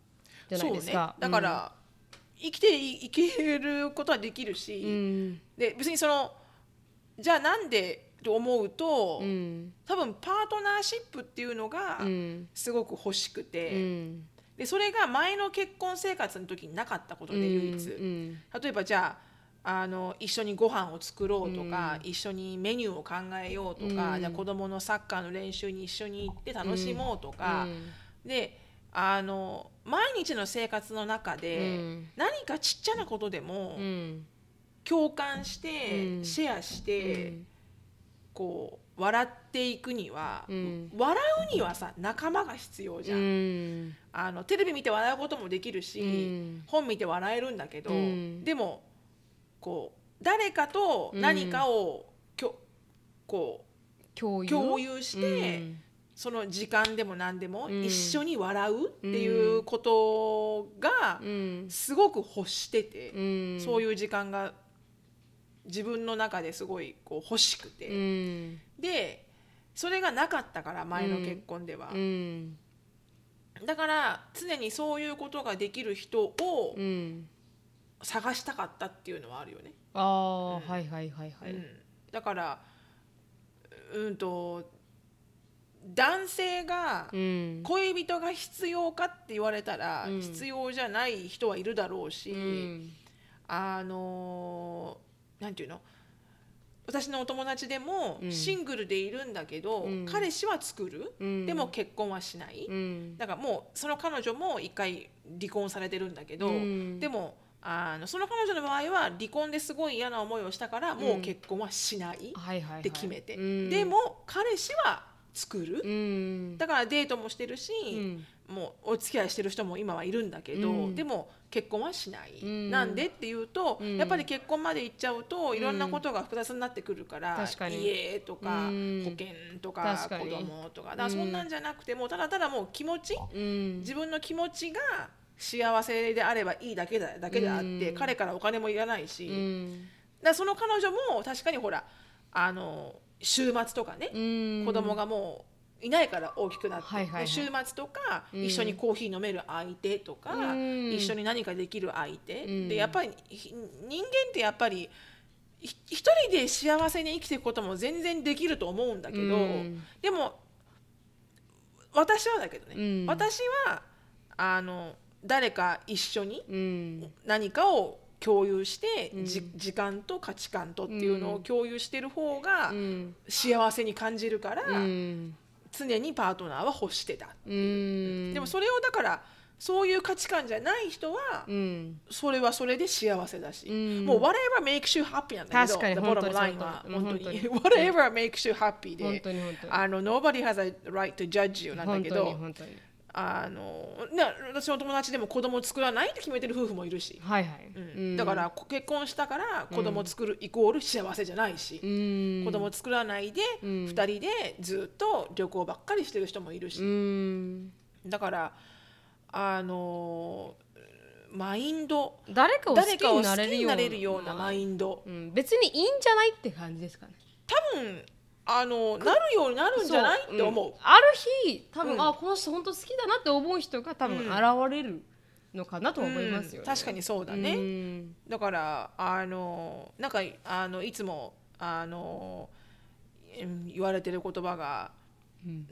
Speaker 1: じゃないですか、
Speaker 2: そうね、だから、生きていけることはできる
Speaker 1: う
Speaker 2: し、
Speaker 1: ん。
Speaker 2: で別にそのじゃあなんでと思うと、
Speaker 1: うん。
Speaker 2: 多分パートナーシップっていうのが
Speaker 1: うん。
Speaker 2: すごく欲しくて、
Speaker 1: うん。
Speaker 2: でそれが前の結婚生活の時になかったことで唯一、
Speaker 1: うん。
Speaker 2: 例えばじゃああの一緒にご飯を作ろうとか、一緒にメニューを考えようとか、
Speaker 1: うん。
Speaker 2: じゃあ子供のサッカーの練習に一緒に行って楽しもうとか、
Speaker 1: うん。
Speaker 2: であの毎日の生活の中で、
Speaker 1: うん。
Speaker 2: 何かちっちゃなことでも
Speaker 1: うん。
Speaker 2: 共感して、
Speaker 1: うん。
Speaker 2: シェアして、こう笑っていくには、
Speaker 1: うん。
Speaker 2: 笑うにはさ仲間が必要じゃん、
Speaker 1: うん。
Speaker 2: あのテレビ見て笑うこともできるし、
Speaker 1: うん。
Speaker 2: 本見て笑えるんだけど、
Speaker 1: うん。
Speaker 2: でもこう誰かと何かをきょ、こ
Speaker 1: 共有？
Speaker 2: う共有して、
Speaker 1: うん。
Speaker 2: その時間でも何でも
Speaker 1: うん。
Speaker 2: 一緒に笑うっていうことが
Speaker 1: うん。
Speaker 2: すごく欲してて、
Speaker 1: うん。
Speaker 2: そういう時間が自分の中ですごいこう欲しくて、
Speaker 1: うん。
Speaker 2: でそれがなかったから前の結婚では、
Speaker 1: うん。
Speaker 2: だから常にそういうことができる人を
Speaker 1: うん。
Speaker 2: 探したかったっていうのはあるよね、
Speaker 1: ああはいはいはいはい。
Speaker 2: うん、だからうんと男性が
Speaker 1: うん。
Speaker 2: 恋人が必要かって言われたら、
Speaker 1: うん。
Speaker 2: 必要じゃない人はいるだろうし、
Speaker 1: うん。
Speaker 2: あのーなんていうの？私のお友達でも
Speaker 1: うん。
Speaker 2: シングルでいるんだけど、
Speaker 1: うん。
Speaker 2: 彼氏は作る、
Speaker 1: うん。
Speaker 2: でも結婚はしない、
Speaker 1: うん。
Speaker 2: だからもうその彼女も一回離婚されてるんだけど、
Speaker 1: うん。
Speaker 2: でもあのその彼女の場合は離婚ですごい嫌な思いをしたからもう結婚はしない。って決めて、
Speaker 1: うん。
Speaker 2: でも彼氏は作る、
Speaker 1: うん。
Speaker 2: だからデートもしてるし、
Speaker 1: うん
Speaker 2: もうお付き合いしてる人も今はいるんだけど、
Speaker 1: うん。
Speaker 2: でも結婚はしない、
Speaker 1: うん。
Speaker 2: なんでっていうと、
Speaker 1: うん。
Speaker 2: やっぱり結婚まで行っちゃうといろんなことが複雑になってくるから、家とか、
Speaker 1: うん。
Speaker 2: 保険とか子供とか。だからそんなんじゃなくてもうただただもう気持ち
Speaker 1: うん。
Speaker 2: 自分の気持ちが幸せであればいいだけだだけであって、
Speaker 1: うん。
Speaker 2: 彼からお金もいらないし、
Speaker 1: うん。
Speaker 2: だその彼女も確かにほらあの週末とかね、
Speaker 1: うん。
Speaker 2: 子供がもういないから大きくなって、
Speaker 1: はいはいはい。
Speaker 2: で週末とか、
Speaker 1: うん。
Speaker 2: 一緒にコーヒー飲める相手とか、
Speaker 1: うん。
Speaker 2: 一緒に何かできる相手、
Speaker 1: うん。
Speaker 2: でやっぱりひ人間ってやっぱりひ一人で幸せに生きていくことも全然できると思うんだけど、
Speaker 1: うん。
Speaker 2: でも私はだけどね、
Speaker 1: うん。
Speaker 2: 私はあの誰か一緒に
Speaker 1: うん。
Speaker 2: 何かを共有して、
Speaker 1: うん。
Speaker 2: じ時間と価値観とっていうの
Speaker 1: うん。
Speaker 2: を共有してる方が
Speaker 1: うん。
Speaker 2: 幸せに感じるから、
Speaker 1: うん
Speaker 2: 常にパートナーは欲してた、
Speaker 1: うん。
Speaker 2: でもそれをだからそういう価値観じゃない人は
Speaker 1: うん。
Speaker 2: それはそれで幸せだし、
Speaker 1: うん。
Speaker 2: もう whatever makes you happy なんだけど
Speaker 1: 確かに本当に本当に。
Speaker 2: whatever makes you happy
Speaker 1: 本
Speaker 2: であの nobody has a right to judge you なんだ
Speaker 1: 本当に
Speaker 2: けど
Speaker 1: 本当に
Speaker 2: あのね私の友達でも子供作らないって決めてる夫婦もいるし、
Speaker 1: はいはい。
Speaker 2: うん。だからこ結婚したから子供作るイコール幸せじゃないし、
Speaker 1: うん。
Speaker 2: 子供作らないで
Speaker 1: うん。
Speaker 2: 2人でずっと旅行ばっかりしてる人もいるし、
Speaker 1: うん。
Speaker 2: だからあのマインド
Speaker 1: 誰かを好き
Speaker 2: 誰かを好き
Speaker 1: になれるよう
Speaker 2: になれるようなマインド。
Speaker 1: うん。別にいいんじゃないって感じですかね。
Speaker 2: 多分あのなるようになるんじゃないって思う。
Speaker 1: ん。ある日多分、
Speaker 2: うん。
Speaker 1: あこの人本当好きだなって思う人が多分
Speaker 2: うん。
Speaker 1: 現れるのかなと思いますよね、
Speaker 2: うん。確かにそうだね、
Speaker 1: うん。
Speaker 2: だからあのなんかあのいつもあのうん言われてる言葉が、
Speaker 1: うん。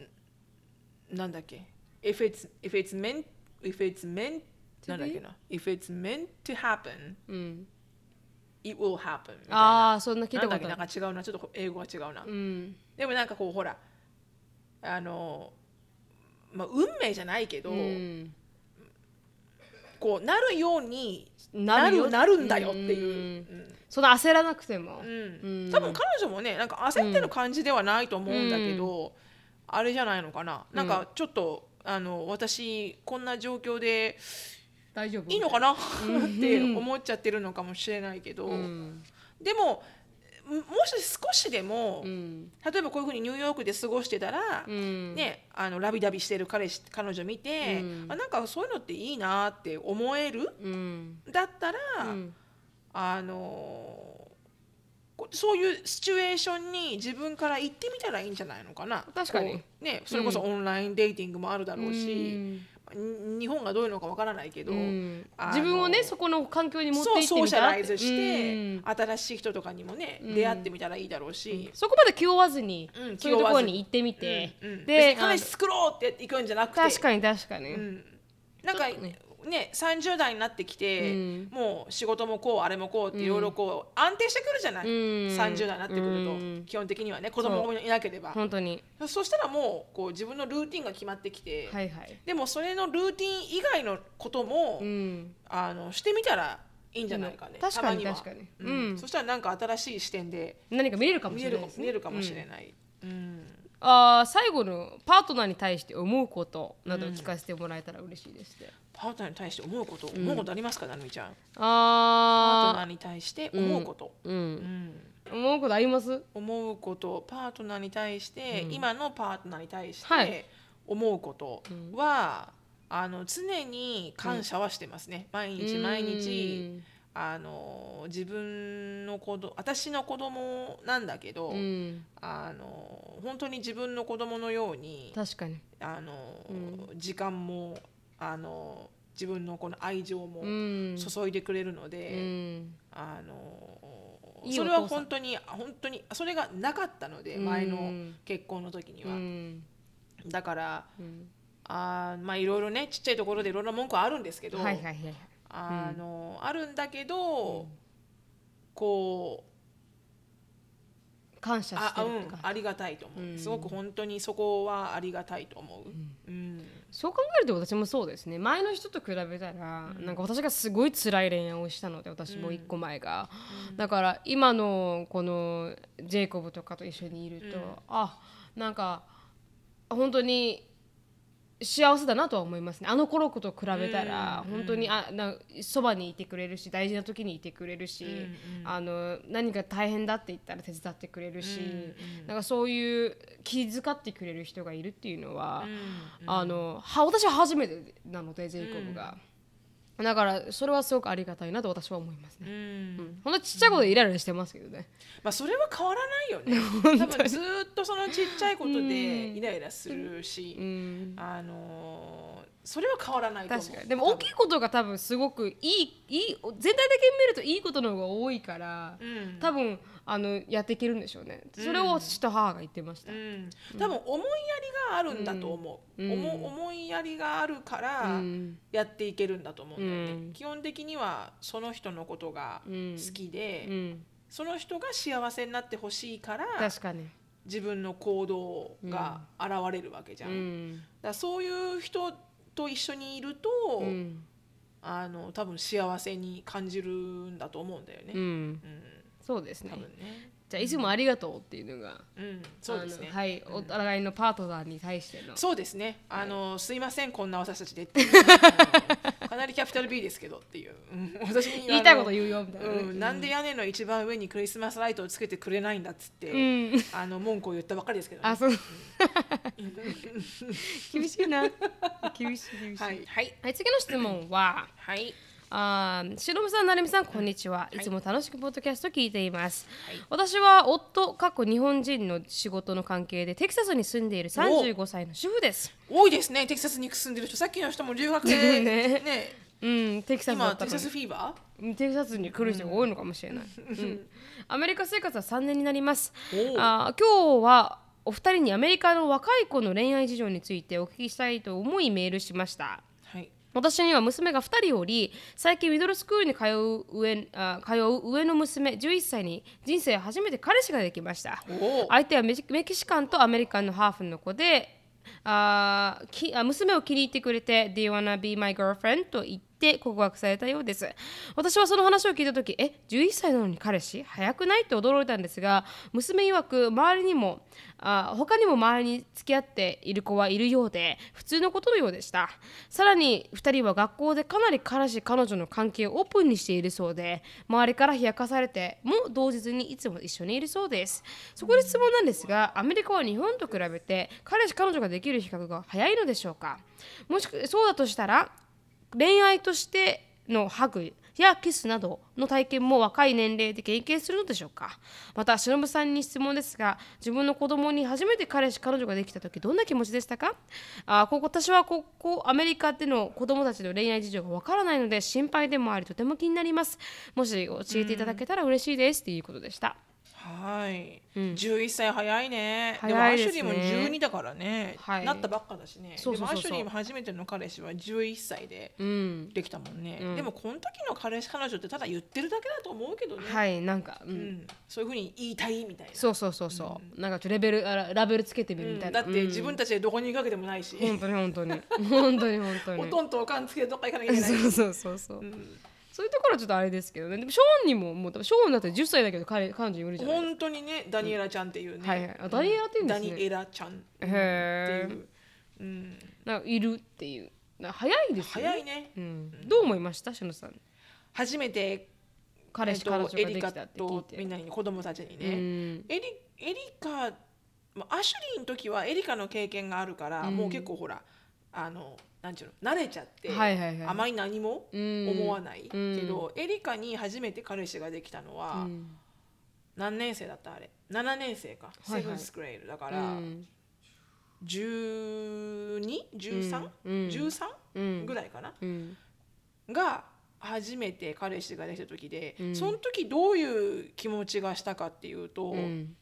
Speaker 2: なんだっけ？If it's, if it's meant if it's meant
Speaker 1: To
Speaker 2: なんだっけな？If it's meant to happen
Speaker 1: うん
Speaker 2: it will happen みたい
Speaker 1: あ
Speaker 2: な。
Speaker 1: あそんな聞いたこと
Speaker 2: なんか違うなちょっと英語が違うな、
Speaker 1: うん。
Speaker 2: でもなんかこうほらあのまあ運命じゃないけど、
Speaker 1: うん。
Speaker 2: こうなるようになる
Speaker 1: なるよ
Speaker 2: なるんだよっていう、
Speaker 1: そんな焦らなくても。
Speaker 2: うん。
Speaker 1: うん。
Speaker 2: 多分彼女もねなんか焦ってる感じではないと思うんだけど、あれじゃないのかな。なんかちょっと、あの私こんな状況で
Speaker 1: 大丈夫？
Speaker 2: いいのかな？って思っちゃってるのかもしれないけど、
Speaker 1: うん。
Speaker 2: でももし少しでも、
Speaker 1: うん。
Speaker 2: 例えばこういうふうにニューヨークで過ごしてたら、
Speaker 1: うん。
Speaker 2: ね、あのラビダビしてる彼氏彼女見て、
Speaker 1: うん。
Speaker 2: あなんかそういうのっていいなって思える？
Speaker 1: うん。
Speaker 2: だったら、
Speaker 1: うん。
Speaker 2: あのこそういうシチュエーションに自分から行ってみたらいいんじゃないのかな？
Speaker 1: 確かに。
Speaker 2: ね、それこそオンラインデーティングもあるだろうし、に日本がどういうのかわからないけど、
Speaker 1: うん。自分をねそこの環境に持っていって
Speaker 2: ソーシャライズして、
Speaker 1: うん。
Speaker 2: 新しい人とかにもね、出会ってみたらいいだろうし、
Speaker 1: そこまで気負わずに、
Speaker 2: うん
Speaker 1: そういうところに行ってみて、で
Speaker 2: に彼氏作ろうって行くんじゃなくて。
Speaker 1: 確かに確かに、
Speaker 2: うん、なんか
Speaker 1: ね
Speaker 2: ね30代になってきて、
Speaker 1: うん。
Speaker 2: もう仕事もこうあれもこうっていろいろこう安定してくるじゃない、
Speaker 1: うん。
Speaker 2: 30代になってくると、
Speaker 1: うん。
Speaker 2: 基本的にはね子供もいなければ。
Speaker 1: 本当に。
Speaker 2: そしたらもうこう自分のルーティンが決まってきて、
Speaker 1: はいはい。
Speaker 2: でもそれのルーティン以外のことも、
Speaker 1: うん。
Speaker 2: あのしてみたらいいんじゃないかね、
Speaker 1: うん。確かに
Speaker 2: たまは。
Speaker 1: 確かに。
Speaker 2: うん。
Speaker 1: うん。
Speaker 2: そしたらなんか新しい視点で
Speaker 1: 何か見れるかも
Speaker 2: 見
Speaker 1: しれないね。
Speaker 2: 見れるかもしれない、うん
Speaker 1: あー最後のパートナーに対して思うことなどを聞かせてもらえたら嬉しいですね、
Speaker 2: パートナーに対して思うこと、思うことありますかなるみちゃん？パートナ
Speaker 1: あ
Speaker 2: ーに対して思うこと、
Speaker 1: ーう
Speaker 2: うん。ん。
Speaker 1: 思うことあります？
Speaker 2: 思うこと。パートナーに対して、今のパートナーに対し
Speaker 1: はい。
Speaker 2: て思うことは、あの常に感謝はしてますね、毎日毎日、あの自分の子供私の子供なんだけど、
Speaker 1: うん。
Speaker 2: あの本当に自分の子供のように
Speaker 1: 確かに。
Speaker 2: あの、時間もあの自分のこの愛情も
Speaker 1: うん。
Speaker 2: 注いでくれるの
Speaker 1: う
Speaker 2: で、
Speaker 1: ん。
Speaker 2: あのそれは本当に本当にそれがなかったので
Speaker 1: うん。
Speaker 2: 前の結婚の時に
Speaker 1: う
Speaker 2: は、
Speaker 1: ん。
Speaker 2: だから
Speaker 1: うん。
Speaker 2: あーまあいろいろねちっちゃいところでいろんな文句はあるんですけど、
Speaker 1: はいはいはいはい
Speaker 2: あのあるんだけど、こう
Speaker 1: 感謝し
Speaker 2: ああ,、うん
Speaker 1: てるって、か
Speaker 2: ありがたいと思う、
Speaker 1: うん。
Speaker 2: すごく本当にそこはありがたいと思う、うん。
Speaker 1: そう考えると私もそうですね。前の人と比べたら、なんか私がすごい辛い恋愛をしたので私も一個前が、だから今のこのジェイコブとかと一緒にいると、あなんか本当に幸せだなとは思いますね。あの頃と比べたら、本当にあなそばにいてくれるし大事な時にいてくれるし、あの何か大変だって言ったら手伝ってくれるし、なんかそういう気遣ってくれる人がいるっていうのは、あのは私は初めてなのでジェイコブが、だからそれはすごくありがたいなと私は思いますね、
Speaker 2: うん。
Speaker 1: うん、ほんとちっちゃいことでイライラしてますけどね。
Speaker 2: まあそれは変わらないよね。*laughs* 多分ずーっとそのちっちゃいことでイライラするし、
Speaker 1: うん。
Speaker 2: あのーそれは変わらないと思う。
Speaker 1: 確かに。でも大きいことが多分すごくいいいい全体的に見るといいことの方が多いから、
Speaker 2: うん。
Speaker 1: 多分あのやっていけるんでしょうね。それを父と母が言ってました、
Speaker 2: うん、多分思いやりがあるんだと思う、思いやりがあるから
Speaker 1: うん。
Speaker 2: やっていけるんだと思うんだよね、
Speaker 1: うん。
Speaker 2: 基本的にはその人のことが好きで、
Speaker 1: うん、
Speaker 2: その人が幸せになってほしいから
Speaker 1: 確かに、
Speaker 2: 自分の行動が現れるわけじゃん、
Speaker 1: うん。
Speaker 2: らそういう人と一緒にいると、
Speaker 1: うん。
Speaker 2: あの多分幸せに感じるんだと思うんだよね、
Speaker 1: うん。
Speaker 2: うん
Speaker 1: そうですね。
Speaker 2: 多分ね。
Speaker 1: じゃあいつもありがとうっていうのが、
Speaker 2: うん。そうですね。
Speaker 1: はい、お互いのパートナーに対しての。
Speaker 2: そうですね。あの、すいません、こんな私たちでっていう。う *laughs* んかなりキャピタル B ですけどっていう。うん。私に
Speaker 1: 言いたいこと
Speaker 2: う。
Speaker 1: 言うよみたいなね、
Speaker 2: うん、なんで屋根の一番上にクリスマスライトをつけてくれないんだっつって、
Speaker 1: うん。
Speaker 2: あの文句を言ったばっかりですけど、ね。
Speaker 1: あそう。*laughs* 厳しいな。*laughs* 厳しい厳しい、
Speaker 2: はい、はい、
Speaker 1: はい、次の質問は
Speaker 2: はい、
Speaker 1: あーしのぶさん、なるみさん、こんにちは。いつも楽しくポッドキャスト聞いています。
Speaker 2: はい
Speaker 1: 私は夫、過去日本人の仕事の関係でテキサスに住んでいる35歳の主婦です。
Speaker 2: 多いですね。テキサスに住んでる人、さっきの人も留学で
Speaker 1: ね
Speaker 2: ね、
Speaker 1: うん、テキサス
Speaker 2: 今テキサスフィーバ
Speaker 1: うんテキサスに来る人が多いのかもしれない。うん *laughs* アメリカ生活は3年になります。あー今日はお二人にアメリカの若い子の恋愛事情についてお聞きしたいと思いメールしました。私には娘が2人おり最近ミドルスクールに通う上あ通う上の娘11歳に人生初めて彼氏ができました
Speaker 2: お
Speaker 1: 相手はメキシカンとアメリカンのハーフの子であーきあ娘を気に入ってくれて「Do you wanna be my girlfriend?」と言って告白されたようです。私はその話を聞いた時え11歳なのに彼氏？早くない？って驚いたんですが娘曰く周りにもあ他にも周りに付き合っている子はいるようで普通のことのようでした。さらに2人は学校でかなり彼氏彼女の関係をオープンにしているそうで周りから冷やかされても同日にいつも一緒にいるそうです。そこで質問なんですがアメリカは日本と比べて彼氏彼女ができる比較が早いのでしょうか？もしそうだとしたら恋愛としてのハグやキスなどの体験も若い年齢で経験するのでしょうか？また忍さんに質問ですが自分の子供に初めて彼氏彼女ができた時どんな気持ちでしたか？あここ私はここアメリカでの子供たちの恋愛事情がわからないので心配でもありとても気になります。もし教えていただけたら嬉しいです。ということでした、
Speaker 2: はい、11歳早いね。
Speaker 1: 早いですね。
Speaker 2: でもアシュリーも12だからね、
Speaker 1: はい。
Speaker 2: なったばっかだしね。
Speaker 1: そうそうそう
Speaker 2: でもアシュリーも初めての彼氏は11歳で
Speaker 1: うん。
Speaker 2: できたもんね、でもこの時の彼氏彼女ってただ言ってるだけだと思うけどね、
Speaker 1: はい。なんか、うん。
Speaker 2: うん、そういうふうに言いたいみたいな。
Speaker 1: そうそうそうそう、なんかちょっとレベルあらラベルつけてみるみたいな、
Speaker 2: だって自分たちでどこに行くわけでもないし、
Speaker 1: 本当に本当に。本当に本当に。*laughs*
Speaker 2: おとんとおかんつけてどっか行かなきゃいけない *laughs*
Speaker 1: そうそうそうそう、そういうところはちょっとあれですけどね。でもショーンにももうショーンだって10歳だけど彼彼女に無理じゃないです
Speaker 2: 本当にねダニエラちゃんっていうね、
Speaker 1: はいはいあダニエラって言うんですね。
Speaker 2: ダニエラちゃんって
Speaker 1: へ
Speaker 2: いう、うん、
Speaker 1: かなんかいるっていう。な早いですよね。
Speaker 2: 早いね、
Speaker 1: うん、どう思いました？しのさん。
Speaker 2: 初めて
Speaker 1: 彼氏彼女が
Speaker 2: エリカ
Speaker 1: できたって聞いて。
Speaker 2: とみんなに子供たちにね、
Speaker 1: うん。
Speaker 2: エリエリカまあアシュリーの時はエリカの経験があるから、もう結構ほらあのなんていうの慣れちゃって、
Speaker 1: はいはいはい。
Speaker 2: あまり何も
Speaker 1: うん。
Speaker 2: 思わない、
Speaker 1: うん。
Speaker 2: けどエリカに初めて彼氏ができたのは、
Speaker 1: うん。
Speaker 2: 何年生だった？あれ。7年生か、
Speaker 1: はいはい。
Speaker 2: セブンスグレードだか
Speaker 1: う
Speaker 2: ら、
Speaker 1: ん
Speaker 2: 12?13?13、
Speaker 1: うん。
Speaker 2: 13
Speaker 1: うん。
Speaker 2: ぐらいかな、
Speaker 1: うん。
Speaker 2: が初めて彼氏ができた時で、
Speaker 1: うん。
Speaker 2: その時どういう気持ちがしたかっていうと、
Speaker 1: うん。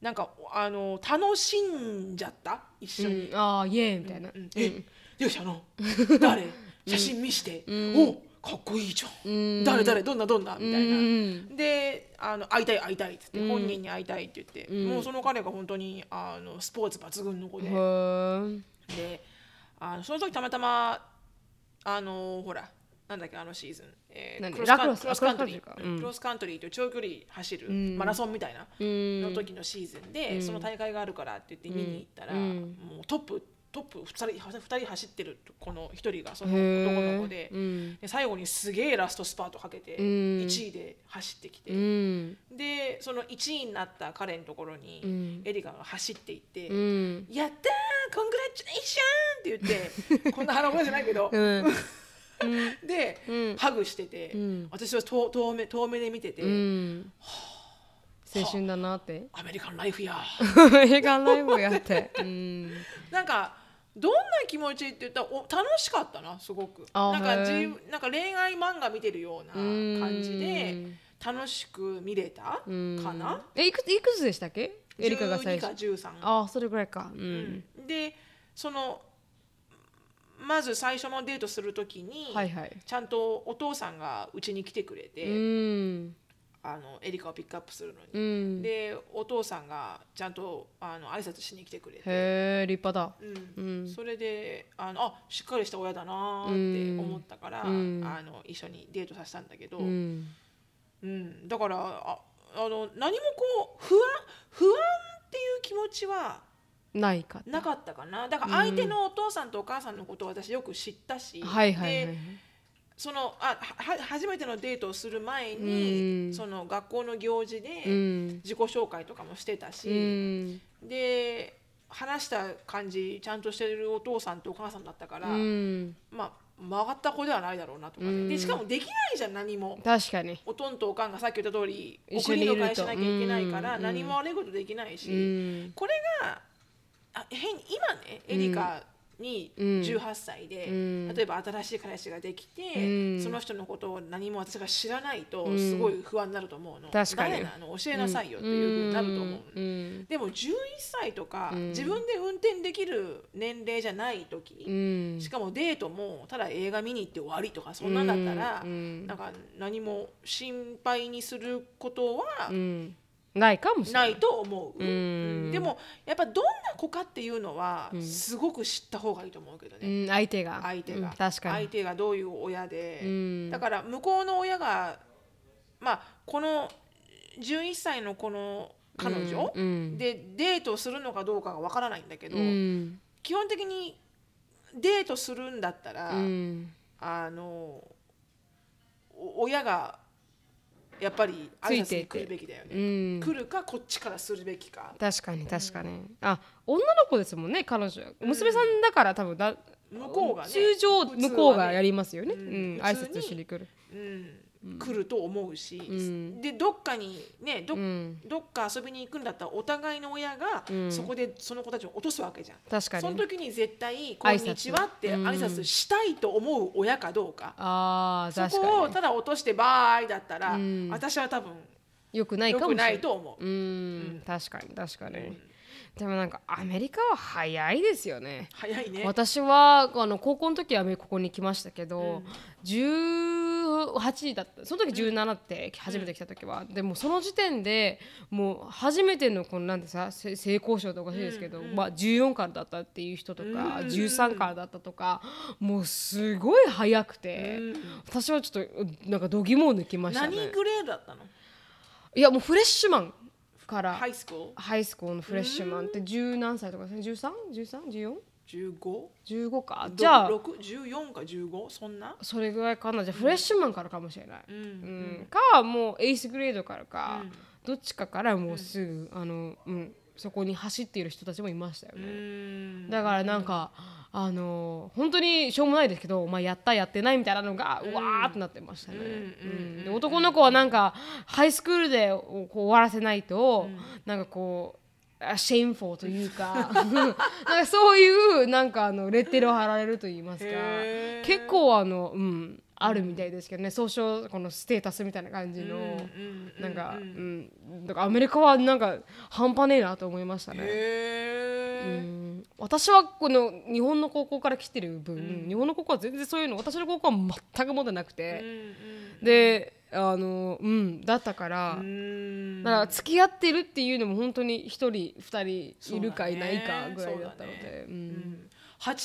Speaker 2: なんかあの楽しんじゃった？一緒に。
Speaker 1: うん。ああイエーイみたいな、
Speaker 2: 勇者の誰？写真見して、おかっこいいじゃん、
Speaker 1: うん。
Speaker 2: 誰？誰？どんな？どんな？みたいな、
Speaker 1: うん。
Speaker 2: であの会いたい会いたいって言って、本人に会いたいって言って、
Speaker 1: うん。
Speaker 2: もうその彼が本当にあのスポーツ抜群の子で、であのその時たまたまあのほらなんだっけあのシーズン、えークロスカン
Speaker 1: ラクロス
Speaker 2: カントリー。
Speaker 1: あクロスカントリー
Speaker 2: と長距離走る
Speaker 1: ん。
Speaker 2: マラソンみたいな
Speaker 1: うん。
Speaker 2: の時のシーズンで、その大会があるからって言って見に行ったら、
Speaker 1: うん。
Speaker 2: もうトップトップ2人二人走ってるこの1人がその男の子で,、
Speaker 1: うん。
Speaker 2: で最後にすげえラストスパートかけて
Speaker 1: うん。
Speaker 2: 1位で走ってきて、
Speaker 1: うん。
Speaker 2: でその1位になった彼のところに、
Speaker 1: うん。
Speaker 2: エリカが走っていって。
Speaker 1: うん。
Speaker 2: やったーコングラチュレーションって言って *laughs* こんな腹声じゃないけど、
Speaker 1: うん。
Speaker 2: で、
Speaker 1: うん。
Speaker 2: ハグしてて、
Speaker 1: ん。
Speaker 2: 私は遠遠目遠目で見てて、
Speaker 1: うん青春だなって。
Speaker 2: アメリカンライフや。
Speaker 1: 映画ライブやって。*laughs* うん。
Speaker 2: なんかどんな気持ちって言ったらお楽しかったなすごく。
Speaker 1: あ
Speaker 2: なんかじなんか恋愛漫画見てるような感じで
Speaker 1: うん。
Speaker 2: 楽しく見れたか
Speaker 1: うん。
Speaker 2: な
Speaker 1: えいくついくつでしたっけ？エリカが最
Speaker 2: 12か
Speaker 1: 初
Speaker 2: 13
Speaker 1: ああそれぐらいか。うん。
Speaker 2: でそのまず最初のデートするときに、
Speaker 1: はいはい。
Speaker 2: ちゃんとお父さんがうちに来てくれて、
Speaker 1: うん
Speaker 2: あのエリカをピックアップするの
Speaker 1: う
Speaker 2: に、
Speaker 1: ん。
Speaker 2: でお父さんがちゃんとあの挨拶しに来てくれて、
Speaker 1: へえ立派だ。
Speaker 2: うん。
Speaker 1: うん。
Speaker 2: それであのあしっかりした親だなーって思ったから、
Speaker 1: うん。
Speaker 2: あの一緒にデートさせたんだけど、
Speaker 1: う
Speaker 2: うん。
Speaker 1: ん
Speaker 2: だからああの何もこう不安不安っていう気持ちは
Speaker 1: ないか。
Speaker 2: なかったかな。だから相手のお父さんとお母さんのことを私よく知ったし、
Speaker 1: はいはいはい。
Speaker 2: でそのあは初めてのデートをする前に、
Speaker 1: うん。
Speaker 2: その学校の行事
Speaker 1: う
Speaker 2: で
Speaker 1: ん。
Speaker 2: 自己紹介とかもしてたし、
Speaker 1: うん。
Speaker 2: で話した感じちゃんとしてるお父さんとお母さんだったから、
Speaker 1: うん。
Speaker 2: まあ曲がった子ではないだろうなとかでしかもできないじゃん何も。
Speaker 1: 確かに。
Speaker 2: おとんとおかんがさっき言った通り送り迎えしなきゃいけないから
Speaker 1: うん。
Speaker 2: 何も悪いことできないし、
Speaker 1: うん。
Speaker 2: これがあ変今ねエリカに
Speaker 1: うん。
Speaker 2: 18歳で、
Speaker 1: うん。
Speaker 2: 例えば新しい彼氏ができて、
Speaker 1: うん。
Speaker 2: その人のことを何も私が知らないと
Speaker 1: うん。
Speaker 2: すごい不安になると思うの、
Speaker 1: 確かに。
Speaker 2: 誰なの？教えなさいよっていうふうになると思うの、
Speaker 1: うん。
Speaker 2: でも11歳とか、
Speaker 1: うん。
Speaker 2: 自分で運転できる年齢じゃない時、
Speaker 1: うん。
Speaker 2: しかもデートもただ映画見に行って終わりとかそんなんだったら、
Speaker 1: うん。
Speaker 2: なんか何も心配にすることは
Speaker 1: うんないかもしれな
Speaker 2: ないいと思う、
Speaker 1: うん。
Speaker 2: でもやっぱどんな子かっていうのは
Speaker 1: うん。
Speaker 2: すごく知った方がいいと思うけどね、
Speaker 1: うん相手が。
Speaker 2: 相手が、
Speaker 1: うん確かに。
Speaker 2: 相手がどういう親で、
Speaker 1: うん。
Speaker 2: だから向こうの親がまあこの11歳のこの彼女、
Speaker 1: うんうん。
Speaker 2: でデートするのかどうかがわからないんだけど、
Speaker 1: うん。
Speaker 2: 基本的にデートするんだったら、
Speaker 1: うん。
Speaker 2: あのお親がやっぱり挨拶に来るべきだよね、
Speaker 1: うん。
Speaker 2: 来るかこっちからするべきか。
Speaker 1: 確かに確かに。あ女の子ですもんね彼女。娘さんだから多分だ
Speaker 2: 向こうがね
Speaker 1: 通常向こうがやりますよね。
Speaker 2: う
Speaker 1: うん挨拶しに来る。
Speaker 2: うん、来ると思うし、
Speaker 1: ん。
Speaker 2: でどっかにねど,、
Speaker 1: うん。
Speaker 2: どっか遊びに行くんだったらお互いの親が
Speaker 1: うん。
Speaker 2: そこでその子たちを落とすわけじゃん、
Speaker 1: 確かに
Speaker 2: その時に絶対「こんにちは」って
Speaker 1: うん
Speaker 2: 挨拶したいと思う親かどうか、
Speaker 1: ああ
Speaker 2: そ
Speaker 1: 確かに
Speaker 2: こをただ落として「バーイ」だったら、
Speaker 1: うん。
Speaker 2: 私は多分
Speaker 1: よくない
Speaker 2: 良くない
Speaker 1: かもしれない。
Speaker 2: と思う。
Speaker 1: うん。確かに確かに。でもなんかアメリカは早いですよね。
Speaker 2: 早いね。
Speaker 1: 私はあの高校の時はここに来ましたけど、18だった。その時17って初めて来た時は、でもその時点でもう初めてのこのなんてさせ性交渉とかおかしいですけど、まあ、14からだったっていう人とか、13からだったとかもうすごい早くて、私はちょっとなんか度肝を抜きましたね。
Speaker 2: 何グレードだったの？
Speaker 1: いやもうフレッシュマンから。
Speaker 2: ハイスクール
Speaker 1: ハイスクールのフレッシュマンって十何歳とかですね？13?13?14?
Speaker 2: 15?
Speaker 1: 15か？じゃあ。
Speaker 2: 6 14か15そんな？
Speaker 1: それぐらいかな？じゃあフレッシュマンからかもしれない、
Speaker 2: うん
Speaker 1: うん。かもうエースグレードからか、
Speaker 2: うん。
Speaker 1: どっちかからもうすぐ、あのうん、そこに走っている人たちもいましたよ
Speaker 2: う
Speaker 1: ね、
Speaker 2: ん。
Speaker 1: だからなんか、あの本当にしょうもないですけど、まあ、やったやってないみたいなのが、うわーってなってましたね、
Speaker 2: うん
Speaker 1: うんで男の子はなんかハイスクールでこう終わらせないと、なんかこうあシェインフォーというか。*laughs* なんかそういうなんかあのレッテルを貼られると言いますか。結構あのうんあるみたいですけどね、総称このステータスみたいな感じの、
Speaker 2: うん
Speaker 1: なんか、うんだからアメリカはなんか半端ねえなと思いましたね。うん。私はこの日本の高校から来てる分、日本の高校は全然そういうの私の高校は全く持ってなくて、であのうんだったから、
Speaker 2: うん。
Speaker 1: だから付き合ってるっていうのも本当に1人2人いるかいないかぐらいだったので、う
Speaker 2: うん。ん。8割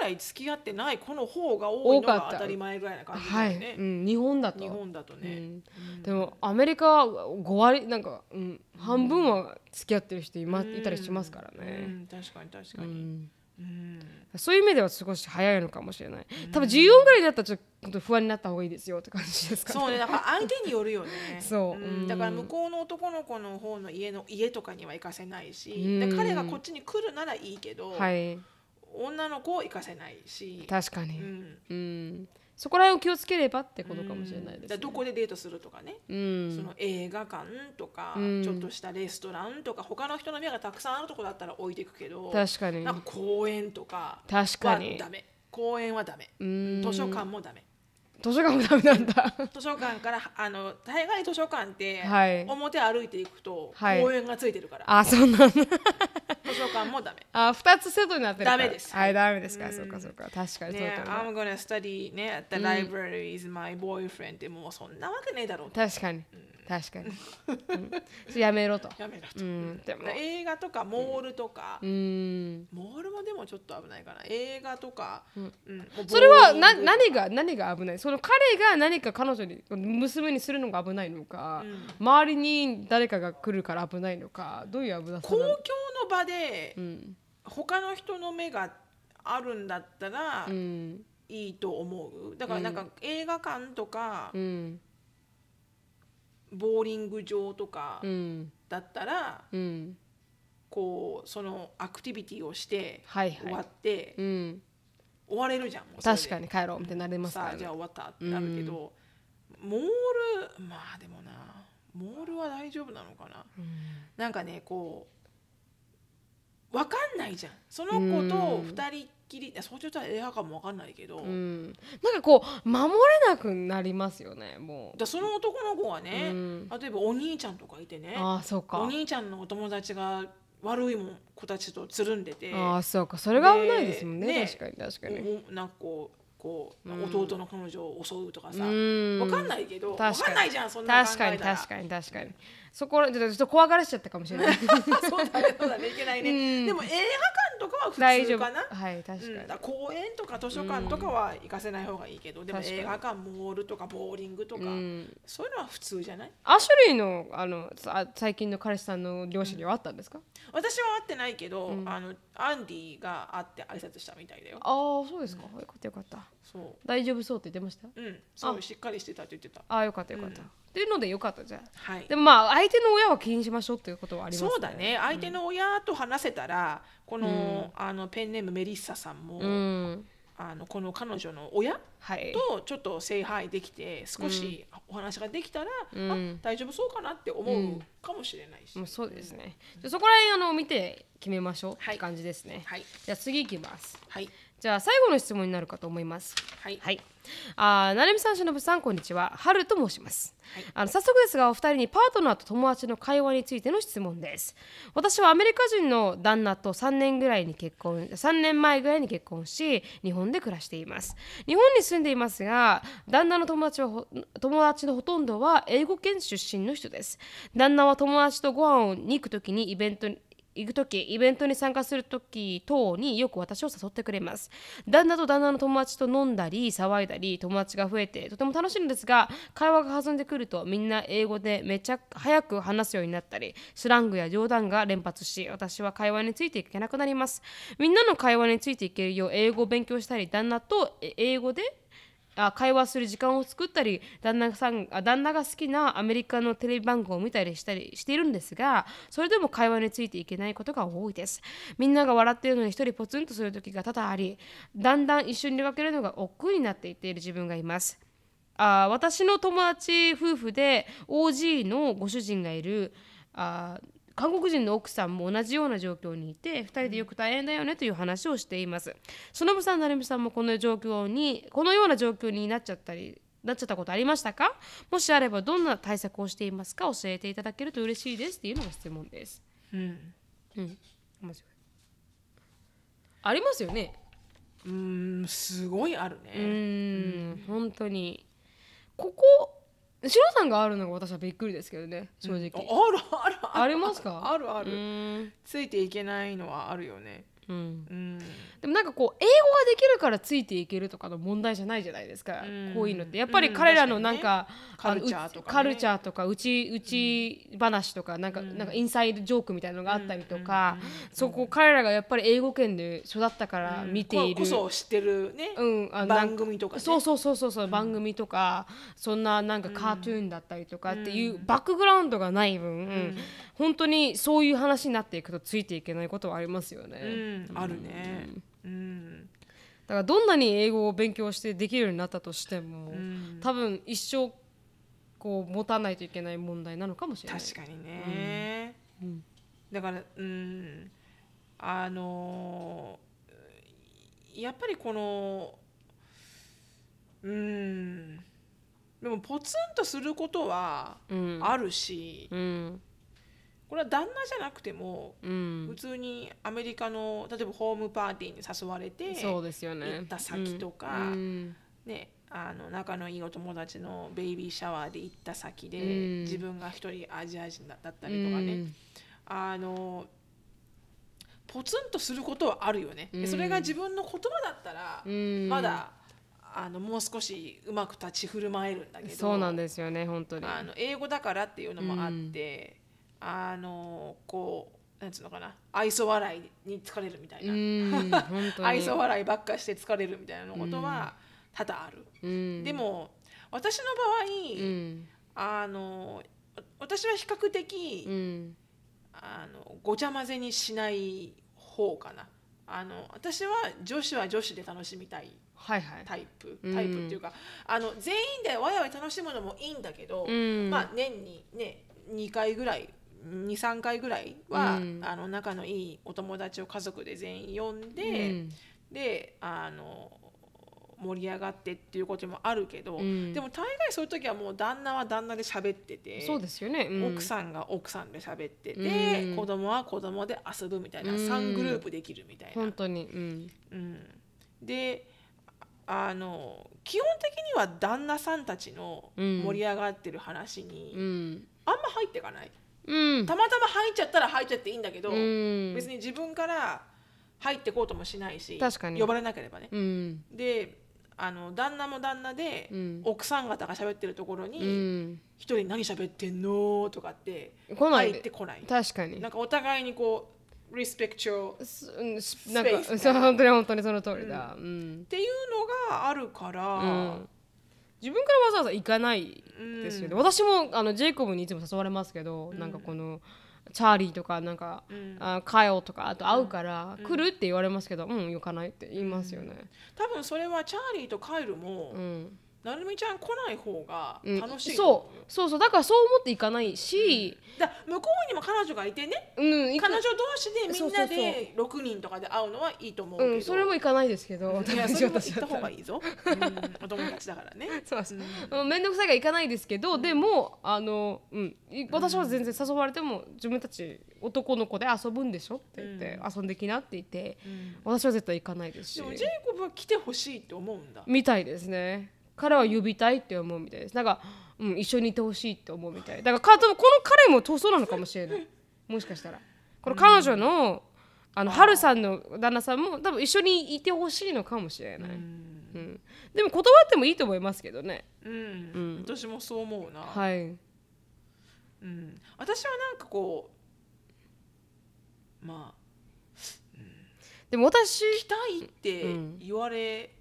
Speaker 2: ぐらい付き合ってない子の方が多いの
Speaker 1: 多かった。
Speaker 2: が当たり前ぐらいな感じ
Speaker 1: はい、
Speaker 2: だよね、
Speaker 1: うん、日本だと。
Speaker 2: 日本だとね、
Speaker 1: うん。でもアメリカは5割なんか、うん、半分は付き合ってる人い,、まいたりしますから
Speaker 2: う
Speaker 1: ね、
Speaker 2: ん、確かに確かに、
Speaker 1: うん。
Speaker 2: うん
Speaker 1: そういう意味では少し早いのかもしれない。多分14ぐらいになったらちょっと不安になった方がいいですよって感じです。かね
Speaker 2: そうねだから相手によるよね。
Speaker 1: そう。うん。
Speaker 2: だから向こうの男の子の方の家の家とかには行かせないし、
Speaker 1: うん。
Speaker 2: で彼がこっちに来るならいいけど、
Speaker 1: はい。
Speaker 2: 女の子を行かせないし、
Speaker 1: 確かに、
Speaker 2: うん。
Speaker 1: うんそこら辺を気をつければってことかもしれないです、ね。
Speaker 2: どこでデートするとかね、
Speaker 1: うん。
Speaker 2: その映画館とか、
Speaker 1: うん。
Speaker 2: ちょっとしたレストランとか他の人の目がたくさんあるとこだったら置いていくけど
Speaker 1: 確かに。
Speaker 2: なんか公園とかは
Speaker 1: 確かに。
Speaker 2: ダメ。公園はダメ。
Speaker 1: うん。
Speaker 2: 図書館もダメ
Speaker 1: 図書館もダメなんだ。
Speaker 2: 図書館からあの大概図書館って、
Speaker 1: はい。
Speaker 2: 表歩いていくと
Speaker 1: はい。
Speaker 2: 公園がついてるから、
Speaker 1: あそうなんだ。
Speaker 2: 図書館もダメ。*laughs*
Speaker 1: あ二つセットになってるから。
Speaker 2: ダメです。
Speaker 1: はいダメですか、
Speaker 2: うん。
Speaker 1: そうかそうか。確かにそう
Speaker 2: ね、
Speaker 1: だと思う
Speaker 2: I'm gonna study ね at the library is my boyfriend ってもうそんなわけねえだろう
Speaker 1: 確かに確かに、うん、やめろと。*laughs*
Speaker 2: やめろと、
Speaker 1: うん。でも。
Speaker 2: 映画とかモールとか、
Speaker 1: うん。
Speaker 2: モールもでもちょっと危ないかな。映画とか、うん。
Speaker 1: それはな何が何が危ない？その彼が何か彼女に娘にするのが危ないのか、周りに誰かが来るから危ないのかどういう危なさ
Speaker 2: 公共
Speaker 1: なの
Speaker 2: の場で
Speaker 1: うん。
Speaker 2: 他の人の目があるんだったら
Speaker 1: うん。
Speaker 2: いいと思う。だからなんか映画館とか
Speaker 1: うん
Speaker 2: ボーリング場とか
Speaker 1: うん。
Speaker 2: だったら
Speaker 1: うん。
Speaker 2: こうそのアクティビティをして
Speaker 1: はい
Speaker 2: 終わ
Speaker 1: はい
Speaker 2: って
Speaker 1: うん。
Speaker 2: 終われるじゃん
Speaker 1: 確かに帰ろうみたいになれますからね。
Speaker 2: さあじゃあ終わったってなるけどモールまあでもなモールは大丈夫なのかな。なんかねこうわかんないじゃん。その子と二人っきりそう言ったら映画館もわかんないけど、
Speaker 1: うん、なんかこう守れなくなりますよねもう。
Speaker 2: だその男の子はね、
Speaker 1: うん。
Speaker 2: 例えばお兄ちゃんとかいてね
Speaker 1: ああそうか。
Speaker 2: お兄ちゃんのお友達が悪いもん子たちとつるんでて。
Speaker 1: ああそうか。それが危ないですもんね
Speaker 2: で
Speaker 1: 確かに確かに。
Speaker 2: なんかこうこう、弟の彼女を襲うとかさ、
Speaker 1: うん。
Speaker 2: わかんないけどわ
Speaker 1: 確かに。
Speaker 2: かんないじゃんそんなの考
Speaker 1: 確かに
Speaker 2: えたら
Speaker 1: 確かに確かにそこらちょっと怖がらしちゃったかもしれない。*laughs*
Speaker 2: そうだねそうだねいけないね、
Speaker 1: うん。
Speaker 2: でも映画館とかは普通かな。
Speaker 1: はい確かに、
Speaker 2: うん、だから公園とか図書館とかは行かせない方がいいけど、でも
Speaker 1: 確かに
Speaker 2: 映画館モールとかボーリングとか、
Speaker 1: うん。
Speaker 2: そういうのは普通じゃない？
Speaker 1: アシュリーのあのさ最近の彼氏さんの両親にはあったんですか、
Speaker 2: 私は会ってないけど、あのアンディが会って挨拶したみたいだよ。
Speaker 1: ああそうですか、よかったよかった。
Speaker 2: そ
Speaker 1: 大丈夫そうって言ってました？
Speaker 2: ううん。そうしっかりしてたって言ってた。
Speaker 1: ああよかったよかった、っていうのでよかったじゃん。
Speaker 2: はい。
Speaker 1: でもまあ相手の親は気にしましょうっていうことはありますね。
Speaker 2: そうだね。相手の親と話せたら、この,、あのペンネームメリッサさんも、
Speaker 1: うん。
Speaker 2: あのこの彼女の親
Speaker 1: はい。
Speaker 2: とちょっと聖杯できて少しお話ができたら、
Speaker 1: ん。
Speaker 2: あ大丈夫そうかなって思うかもしれないし、
Speaker 1: もうそうですね、じゃあそこら辺あの見て決めましょうって感じですね、
Speaker 2: はい。
Speaker 1: じゃあ次いきます。
Speaker 2: はい
Speaker 1: じゃあ最後の質問になるかと思います
Speaker 2: はい
Speaker 1: はい。あー、なるみさん、しのぶさん、こんにちは。はると申します。
Speaker 2: はい
Speaker 1: あの早速ですが、お二人にパートナーと友達の会話についての質問です。私はアメリカ人の旦那と3年ぐらいに結婚、3年前ぐらいに結婚し、日本で暮らしています。日本に住んでいますが、旦那の友達はほ友達のほとんどは英語圏出身の人です。旦那は友達とご飯に行くときにイベントに行く時イベントに参加する時等によく私を誘ってくれます。旦那と旦那の友達と飲んだり騒いだり友達が増えてとても楽しいのですが会話が弾んでくるとみんな英語でめちゃ早く話すようになったりスラングや冗談が連発し私は会話についていけなくなります。みんなの会話についていけるよう英語を勉強したり旦那と英語であ会話する時間を作ったり旦那さん旦那が好きなアメリカのテレビ番組を見たりしたりしているんですがそれでも会話についていけないことが多いです。みんなが笑っているのに一人ポツンとする時が多々ありだんだん一緒に出かけるのが億劫になっていっている自分がいます。あ私の友達夫婦で OG のご主人がいるあ韓国人の奥さんも同じような状況にいて2人でよく大変だよねという話をしています。そのぶさんなるみさんもこの状況にこのような状況になっちゃったりなっちゃったことありましたか？もしあればどんな対策をしていますか？教えていただけると嬉しいですっていうのが質問です。
Speaker 2: うん。
Speaker 1: うん。面白い。ありますよね。
Speaker 2: うーんすごいある
Speaker 1: う
Speaker 2: ね、
Speaker 1: ーん。本当に。ここシロさんがあるのが私はびっくりですけどね正直、
Speaker 2: ああるあるある。
Speaker 1: ありますか？う
Speaker 2: あるある、ついていけないのはあるよね
Speaker 1: うん。
Speaker 2: うん。
Speaker 1: でもなんかこう英語ができるからついていけるとかの問題じゃないじゃないですか、
Speaker 2: うん。
Speaker 1: こういうのって。やっぱり彼らのなんか,、
Speaker 2: うん確かにね。カルチャーとか
Speaker 1: うちうち話とかなんか,、なんかインサイドジョークみたいなのがあったりとか、そこ彼らがやっぱり英語圏で育ったから見ている、
Speaker 2: こそ知ってるね、
Speaker 1: うん、あ
Speaker 2: 番組とかね。
Speaker 1: そうそうそうそうそう、番組とかそんななんかカートゥーンだったりとかっていうバックグラウンドがない分、本当にそういう話になっていくとついていけないことはありますよね。
Speaker 2: うんあるね。うん。
Speaker 1: だからどんなに英語を勉強してできるようになったとしても、
Speaker 2: ん。
Speaker 1: 多分一生こう持たないといけない問題なのかもしれない。
Speaker 2: 確かにね、だからうん。あのーやっぱりこのうん。でもポツンとすることは
Speaker 1: うん。
Speaker 2: あるし、
Speaker 1: うん
Speaker 2: これは旦那じゃなくても
Speaker 1: うん。
Speaker 2: 普通にアメリカの例えばホームパーティーに誘われて
Speaker 1: そうですよね。
Speaker 2: 行った先とか
Speaker 1: うん。
Speaker 2: ね、あの仲のいいお友達のベイビーシャワーで行った先で、
Speaker 1: うん。
Speaker 2: 自分が一人アジア人だったりとかね、
Speaker 1: うん。
Speaker 2: あのポツンとすることはあるよね、でそれが自分の言葉だったら、
Speaker 1: うん。
Speaker 2: まだあのもう少しうまく立ち振る舞えるんだけど
Speaker 1: そうなんですよね本当に。
Speaker 2: あの英語だからっていうのもあって、あのこうなんつうのかな。愛想笑いに疲れるみたいな。愛想笑いばっかして疲れるみたいなことは多々ある。
Speaker 1: うん。
Speaker 2: でも私の場合、
Speaker 1: うん。
Speaker 2: あの私は比較的、
Speaker 1: うん。
Speaker 2: あのごちゃ混ぜにしない方かな。あの私は女子は女子で楽しみたい。
Speaker 1: はいはい。
Speaker 2: タイプ。
Speaker 1: うん
Speaker 2: タイプっていうか、あの全員でわやわや楽しむのもいいんだけど、
Speaker 1: うん。
Speaker 2: まあ年にね2回ぐらい23回ぐらいは、あの仲のいいお友達を家族で全員呼んで、であの盛り上がってっていうこともあるけど、でも大概そういう時はもう旦那は旦那で喋ってて
Speaker 1: そうですよね、
Speaker 2: 奥さんが奥さんで喋ってて、子供は子供で遊ぶみたいな、3グループできるみたいな。
Speaker 1: 本当に、うん。
Speaker 2: であの基本的には旦那さんたちの盛り上がってる話に、あんま入っていかない、
Speaker 1: うん、
Speaker 2: たまたま入っちゃったら入っちゃっていいんだけど、別に自分から入ってこうともしないし呼ばれなければね。であの旦那も旦那で、奥さん方が喋ってるところに一、人何喋ってんのとかって入ってこない。
Speaker 1: 確かに。
Speaker 2: なんかお互いにこう respect your
Speaker 1: なんか本当に本当にその通りだ、
Speaker 2: うん、っていうのがあるから、う
Speaker 1: ん、自分からわざわざ行かないですよね、うん、私もあのジェイコブにいつも誘われますけど、うん、なんかこのチャーリーとかなんか、うん、あカヨとかあと会うから、来るって言われますけどうん行かないって言いますよね、
Speaker 2: 多分それはチャーリーとカイルも、うんなるみちゃん来ない方が楽しい、
Speaker 1: うん、そう。そうそう。だからそう思っていかないし、
Speaker 2: うん、だ向こうにも彼女がいてね、うん、彼女同士でみんなで6人とかで会うのはいいと思うけど、うん、
Speaker 1: それもいかないですけど
Speaker 2: いやそれも行った方がいいぞ、うん、お友達だからね。*laughs*
Speaker 1: そうです、うん、面倒くさいがいかないですけど、でもあの、うん、私は全然誘われても自分たち男の子で遊ぶんでしょって言って、遊んできなって言って、私は絶対行かないですし。
Speaker 2: でもジェイコブは来てほしいって思うんだ。
Speaker 1: みたいですね彼は呼びたいって思うみたいです。なんか、うん、一緒にいてほしいって思うみたい。だからこの彼も塗装なのかもしれない。もしかしたら。この彼女の、あの春さんの旦那さんも多分一緒にいてほしいのかもしれない、うん、でも断ってもいいと思いますけどね。
Speaker 2: うん、うん、私もそう思うな。
Speaker 1: はい、
Speaker 2: うん、私はなんかこうまあ、
Speaker 1: うん、でも私
Speaker 2: 来たいって言われ、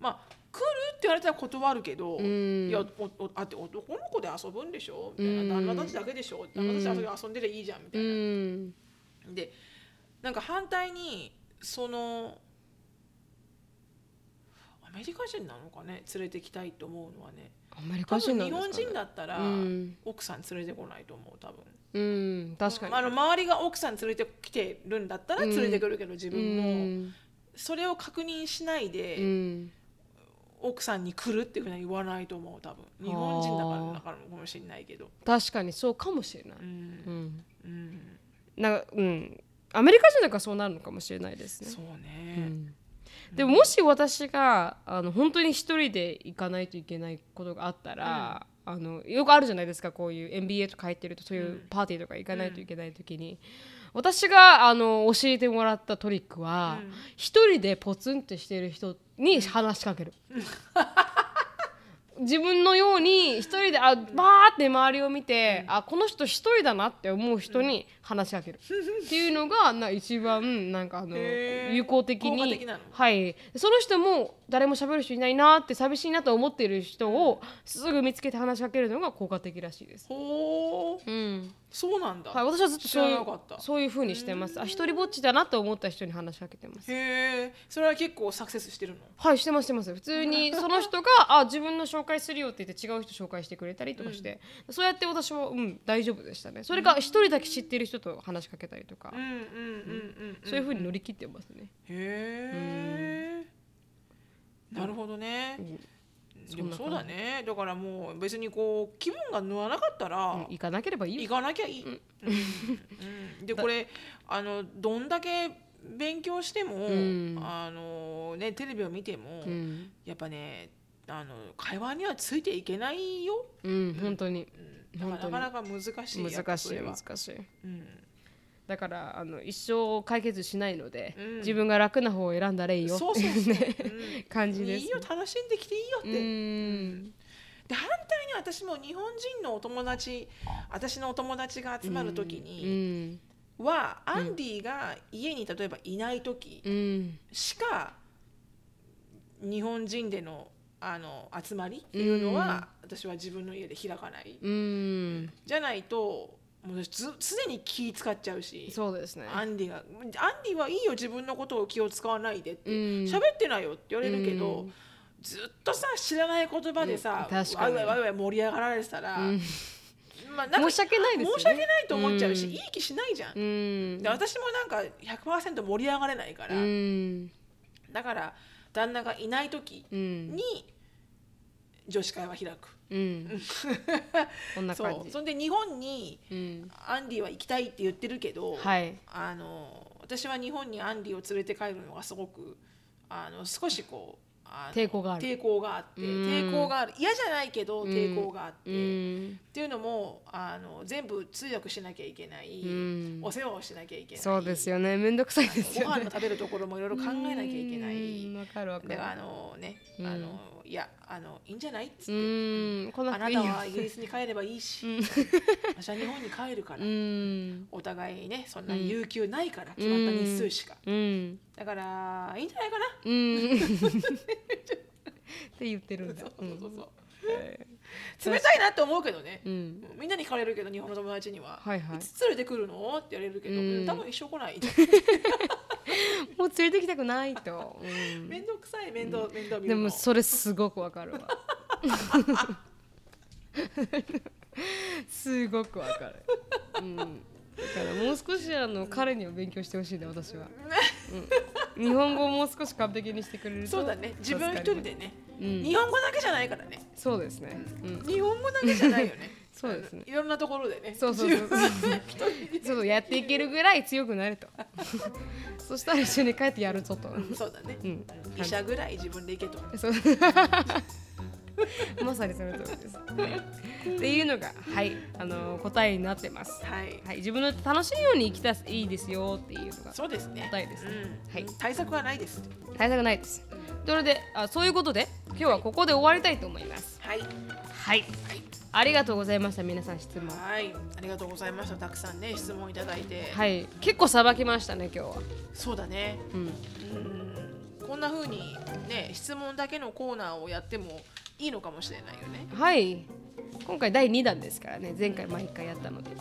Speaker 2: まあ来るって言われたら断るけど、うん、いやおおあって男の子で遊ぶんでしょ？みたいな、旦那たちだけでしょ？旦那たち遊遊んでりゃいいじゃんみたいな。うん、でなんか反対にそのアメリカ人なのかね？連れてきたいと思うのはね。
Speaker 1: アメリカ人、
Speaker 2: ね、日本人だったら、うん、奥さん連れてこないと思う多分。
Speaker 1: うん、確かに。
Speaker 2: あの周りが奥さん連れてきてるんだったら連れてくるけど、自分も。それを確認しないで、奥さんに来るっていうふうには言わないと思う多分。日本人だからだからかもしれないけど。
Speaker 1: 確かにそうかもしれない、うん、うん、なん。かうん。アメリカ人だからそうなるのかもしれないですね。
Speaker 2: そうね、
Speaker 1: うん、でももし私があの本当に一人で行かないといけないことがあったら、うん、あのよくあるじゃないですかこういう MBA とか入ってるとそういうパーティーとか行かないといけない時に、私があの教えてもらったトリックは一、人でポツンとしてる人に話しかける。*laughs* 自分のように一人であバーって周りを見て、あこの人一人だなって思う人に話しかける、っていうのがな一番なんかあの有効的にはい。その人も誰も喋る人いないなって寂しいなと思っている人をすぐ見つけて話しかけるのが効果的らしいです。
Speaker 2: ほう、うん、そうなんだ、
Speaker 1: はい、私はずっとそういうそういうふうにしてます。あ一人ぼっちだなと思った人に話しかけてます。
Speaker 2: へえそれは結構サクセスしてるの？
Speaker 1: はいしてますしてます。普通に *laughs* その人があ自分の紹介するよって言って違う人紹介してくれたりとかして、うん、そうやって私はうん大丈夫でしたね。それか一人だけ知ってる人と話しかけたりとか。そういうふうに乗り切ってますね。
Speaker 2: へえ、うん、なるほどね、うん。でもそうだね。だからもう別にこう気分が乗らなかったら、うん、
Speaker 1: 行かなければいい
Speaker 2: 行かなきゃいい、うん。うん、でこれあのどんだけ勉強しても、あのね、テレビを見ても、やっぱねあの会話にはついていけないよ、
Speaker 1: うん、本当に、
Speaker 2: うん、なかなか難しい
Speaker 1: 難しい難しい、うん。だからあの一生解決しないので、うん、自分が楽な方を選んだらいいよ。っていう *laughs* ね、うん、感じです、
Speaker 2: いいよ楽しんできていいよって。で反対に私も日本人のお友達私のお友達が集まる時には、アンディが家に例えばいない時しか日本人でのあの集まりっていうのは、私は自分の家で開かない、じゃないともうず常に気使っちゃうし
Speaker 1: そうですね。
Speaker 2: アンディが「アンディはいいよ自分のことを気を使わないで」って。喋、ってないよって言われるけど、うん、ずっとさ知らない言葉でさ、うん、わいわいわいわい盛り上がられてたら、うん、まあ、
Speaker 1: 申し訳ないですよね
Speaker 2: 申し訳ないと思っちゃうし、
Speaker 1: うん。
Speaker 2: いい気しないじゃん、
Speaker 1: うん。
Speaker 2: で私もなんか100%盛り上がれないから、
Speaker 1: うん。
Speaker 2: だから旦那がいない時
Speaker 1: うん。
Speaker 2: に女子会は開く、
Speaker 1: うん。*laughs* こんな感じ。
Speaker 2: そう。そんで日本に
Speaker 1: うん。
Speaker 2: アンディは行きたいって言ってるけど、
Speaker 1: はい。
Speaker 2: あの私は日本にアンディを連れて帰るのがすごくあの少しこう
Speaker 1: 抵抗がある。
Speaker 2: 抵抗があって
Speaker 1: うん。
Speaker 2: 抵抗がある。嫌じゃないけど抵抗があって、
Speaker 1: う
Speaker 2: っ
Speaker 1: ん
Speaker 2: ていうのもあの全部通訳しなきゃいけない、
Speaker 1: うん。
Speaker 2: お世話をしなきゃいけない。
Speaker 1: そうですよね。めんどくさいですよね。
Speaker 2: ご飯の食べるところもいろいろ考えなきゃいけない。
Speaker 1: うん。わかるわかる。
Speaker 2: だからあのね、
Speaker 1: うん。
Speaker 2: あのいやあのいいんじゃない？っつって、
Speaker 1: うん。来な
Speaker 2: あな
Speaker 1: くていいよ
Speaker 2: たはイギリスに帰ればいいし、私は日本に帰るから、
Speaker 1: うん。
Speaker 2: お互いねそんなに有給ないから、決まった日数しか、
Speaker 1: うん。
Speaker 2: だからいいんじゃないかな、
Speaker 1: うん。*laughs* って言ってるんだ。
Speaker 2: そうそうそうそう。
Speaker 1: え
Speaker 2: 冷たいなって思うけどね、
Speaker 1: ーうん。
Speaker 2: みんなに聞かれるけど日本の友達には、
Speaker 1: はいはい。
Speaker 2: つ連れてくるの？って言われるけど、
Speaker 1: うん。
Speaker 2: 多分一生来ない。*laughs*
Speaker 1: もう連れてきたくないと。うん。
Speaker 2: 面倒くさい面倒、面倒見
Speaker 1: で
Speaker 2: るの。
Speaker 1: もそれすごくわかるわ。すごくわかる、うん、だからもう少しあの彼には勉強してほしいね私は、*laughs* うん、日本語をもう少し完璧にしてくれると
Speaker 2: そうだね。自分一人でね、
Speaker 1: うん
Speaker 2: 日本語だけじゃないからね。
Speaker 1: そうですね、うん、
Speaker 2: 日本語だけじゃないよね。*laughs*
Speaker 1: そうですね。
Speaker 2: いろんなところでね。
Speaker 1: そうそうそう。
Speaker 2: 自分一人で
Speaker 1: そうやっていけるぐらい強くなると。*laughs* そしたら一緒に帰ってやるぞと、
Speaker 2: そうだね、
Speaker 1: うん、
Speaker 2: 医者ぐらい自分で行けと。
Speaker 1: そう。まさにその通りです、はいっていうのがはいあの答えになってます。
Speaker 2: はい。
Speaker 1: はい、自分の楽しいように生きたらいいですよっていうのが
Speaker 2: そうですね。
Speaker 1: 答えですね。
Speaker 2: うん。
Speaker 1: はい。
Speaker 2: 対策はないです。
Speaker 1: 対策ないです。ということであそういうことで今日はここで終わりたいと思います。
Speaker 2: はい。
Speaker 1: はい、ありがとうございました皆さん質問。
Speaker 2: はい。ありがとうございました。たくさんね質問いただいて、
Speaker 1: はい、結構さばきましたね今日は。
Speaker 2: そうだね。
Speaker 1: うん、
Speaker 2: うん。こんな風にね質問だけのコーナーをやってもいいのかもしれないよね。
Speaker 1: はい、今回第2弾ですからね前回毎回やったので、
Speaker 2: ん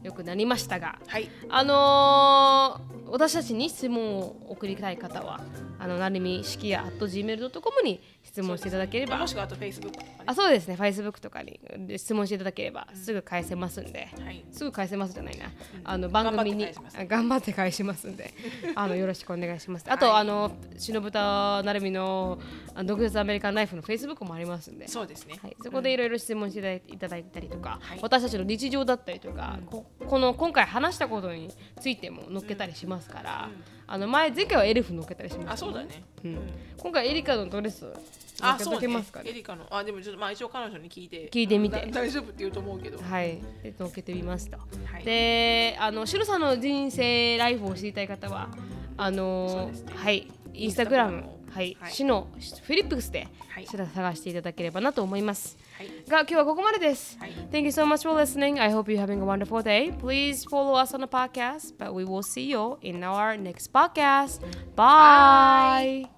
Speaker 1: はい、よくなりましたが。
Speaker 2: はい
Speaker 1: あのー私たちに質問を送りたい方は、あのなるみしきや at gmail.com に質問していただければ。
Speaker 2: もしくはあと Facebook とかね。
Speaker 1: あそうですね。Facebook とかにで質問していただければすぐ返せますんで、
Speaker 2: はい。
Speaker 1: すぐ返せますじゃないな、あの番組に
Speaker 2: 頑張って返します。
Speaker 1: んで。*laughs* あのよろしくお願いします。あと、あの篠豚なるみの独立アメリカンライフの Facebook もありますんで。
Speaker 2: そうですね。
Speaker 1: はい、そこでいろいろ質問していただいいたりとか、
Speaker 2: はい
Speaker 1: 私たちの日常だったりとか、ここの今回話したことについても載っけたりしますから、あの前前回はエルフ載っけたりしました
Speaker 2: あそうだね。
Speaker 1: うん。今回エリカのドレス
Speaker 2: あそうね
Speaker 1: けますかね。
Speaker 2: エリカのあでもちょっとまあ一応彼女に聞いて。
Speaker 1: 聞いてみて。
Speaker 2: だ大丈夫って言うと思うけど。
Speaker 1: はい、で載っけてみますと。
Speaker 2: はい。
Speaker 1: で、あの、シロさんの人生ライフを知りたい方は、あの
Speaker 2: ね。
Speaker 1: はい、インスタグラム。はい、
Speaker 2: はい。
Speaker 1: シノフィリップスで、
Speaker 2: はい。
Speaker 1: 探していただければなと思います。
Speaker 2: はい
Speaker 1: が、今日はここまでです。
Speaker 2: はい
Speaker 1: Thank you so much for listening. I hope you're having a wonderful day. Please follow us on the podcast, but we will see you in our next podcast. Bye.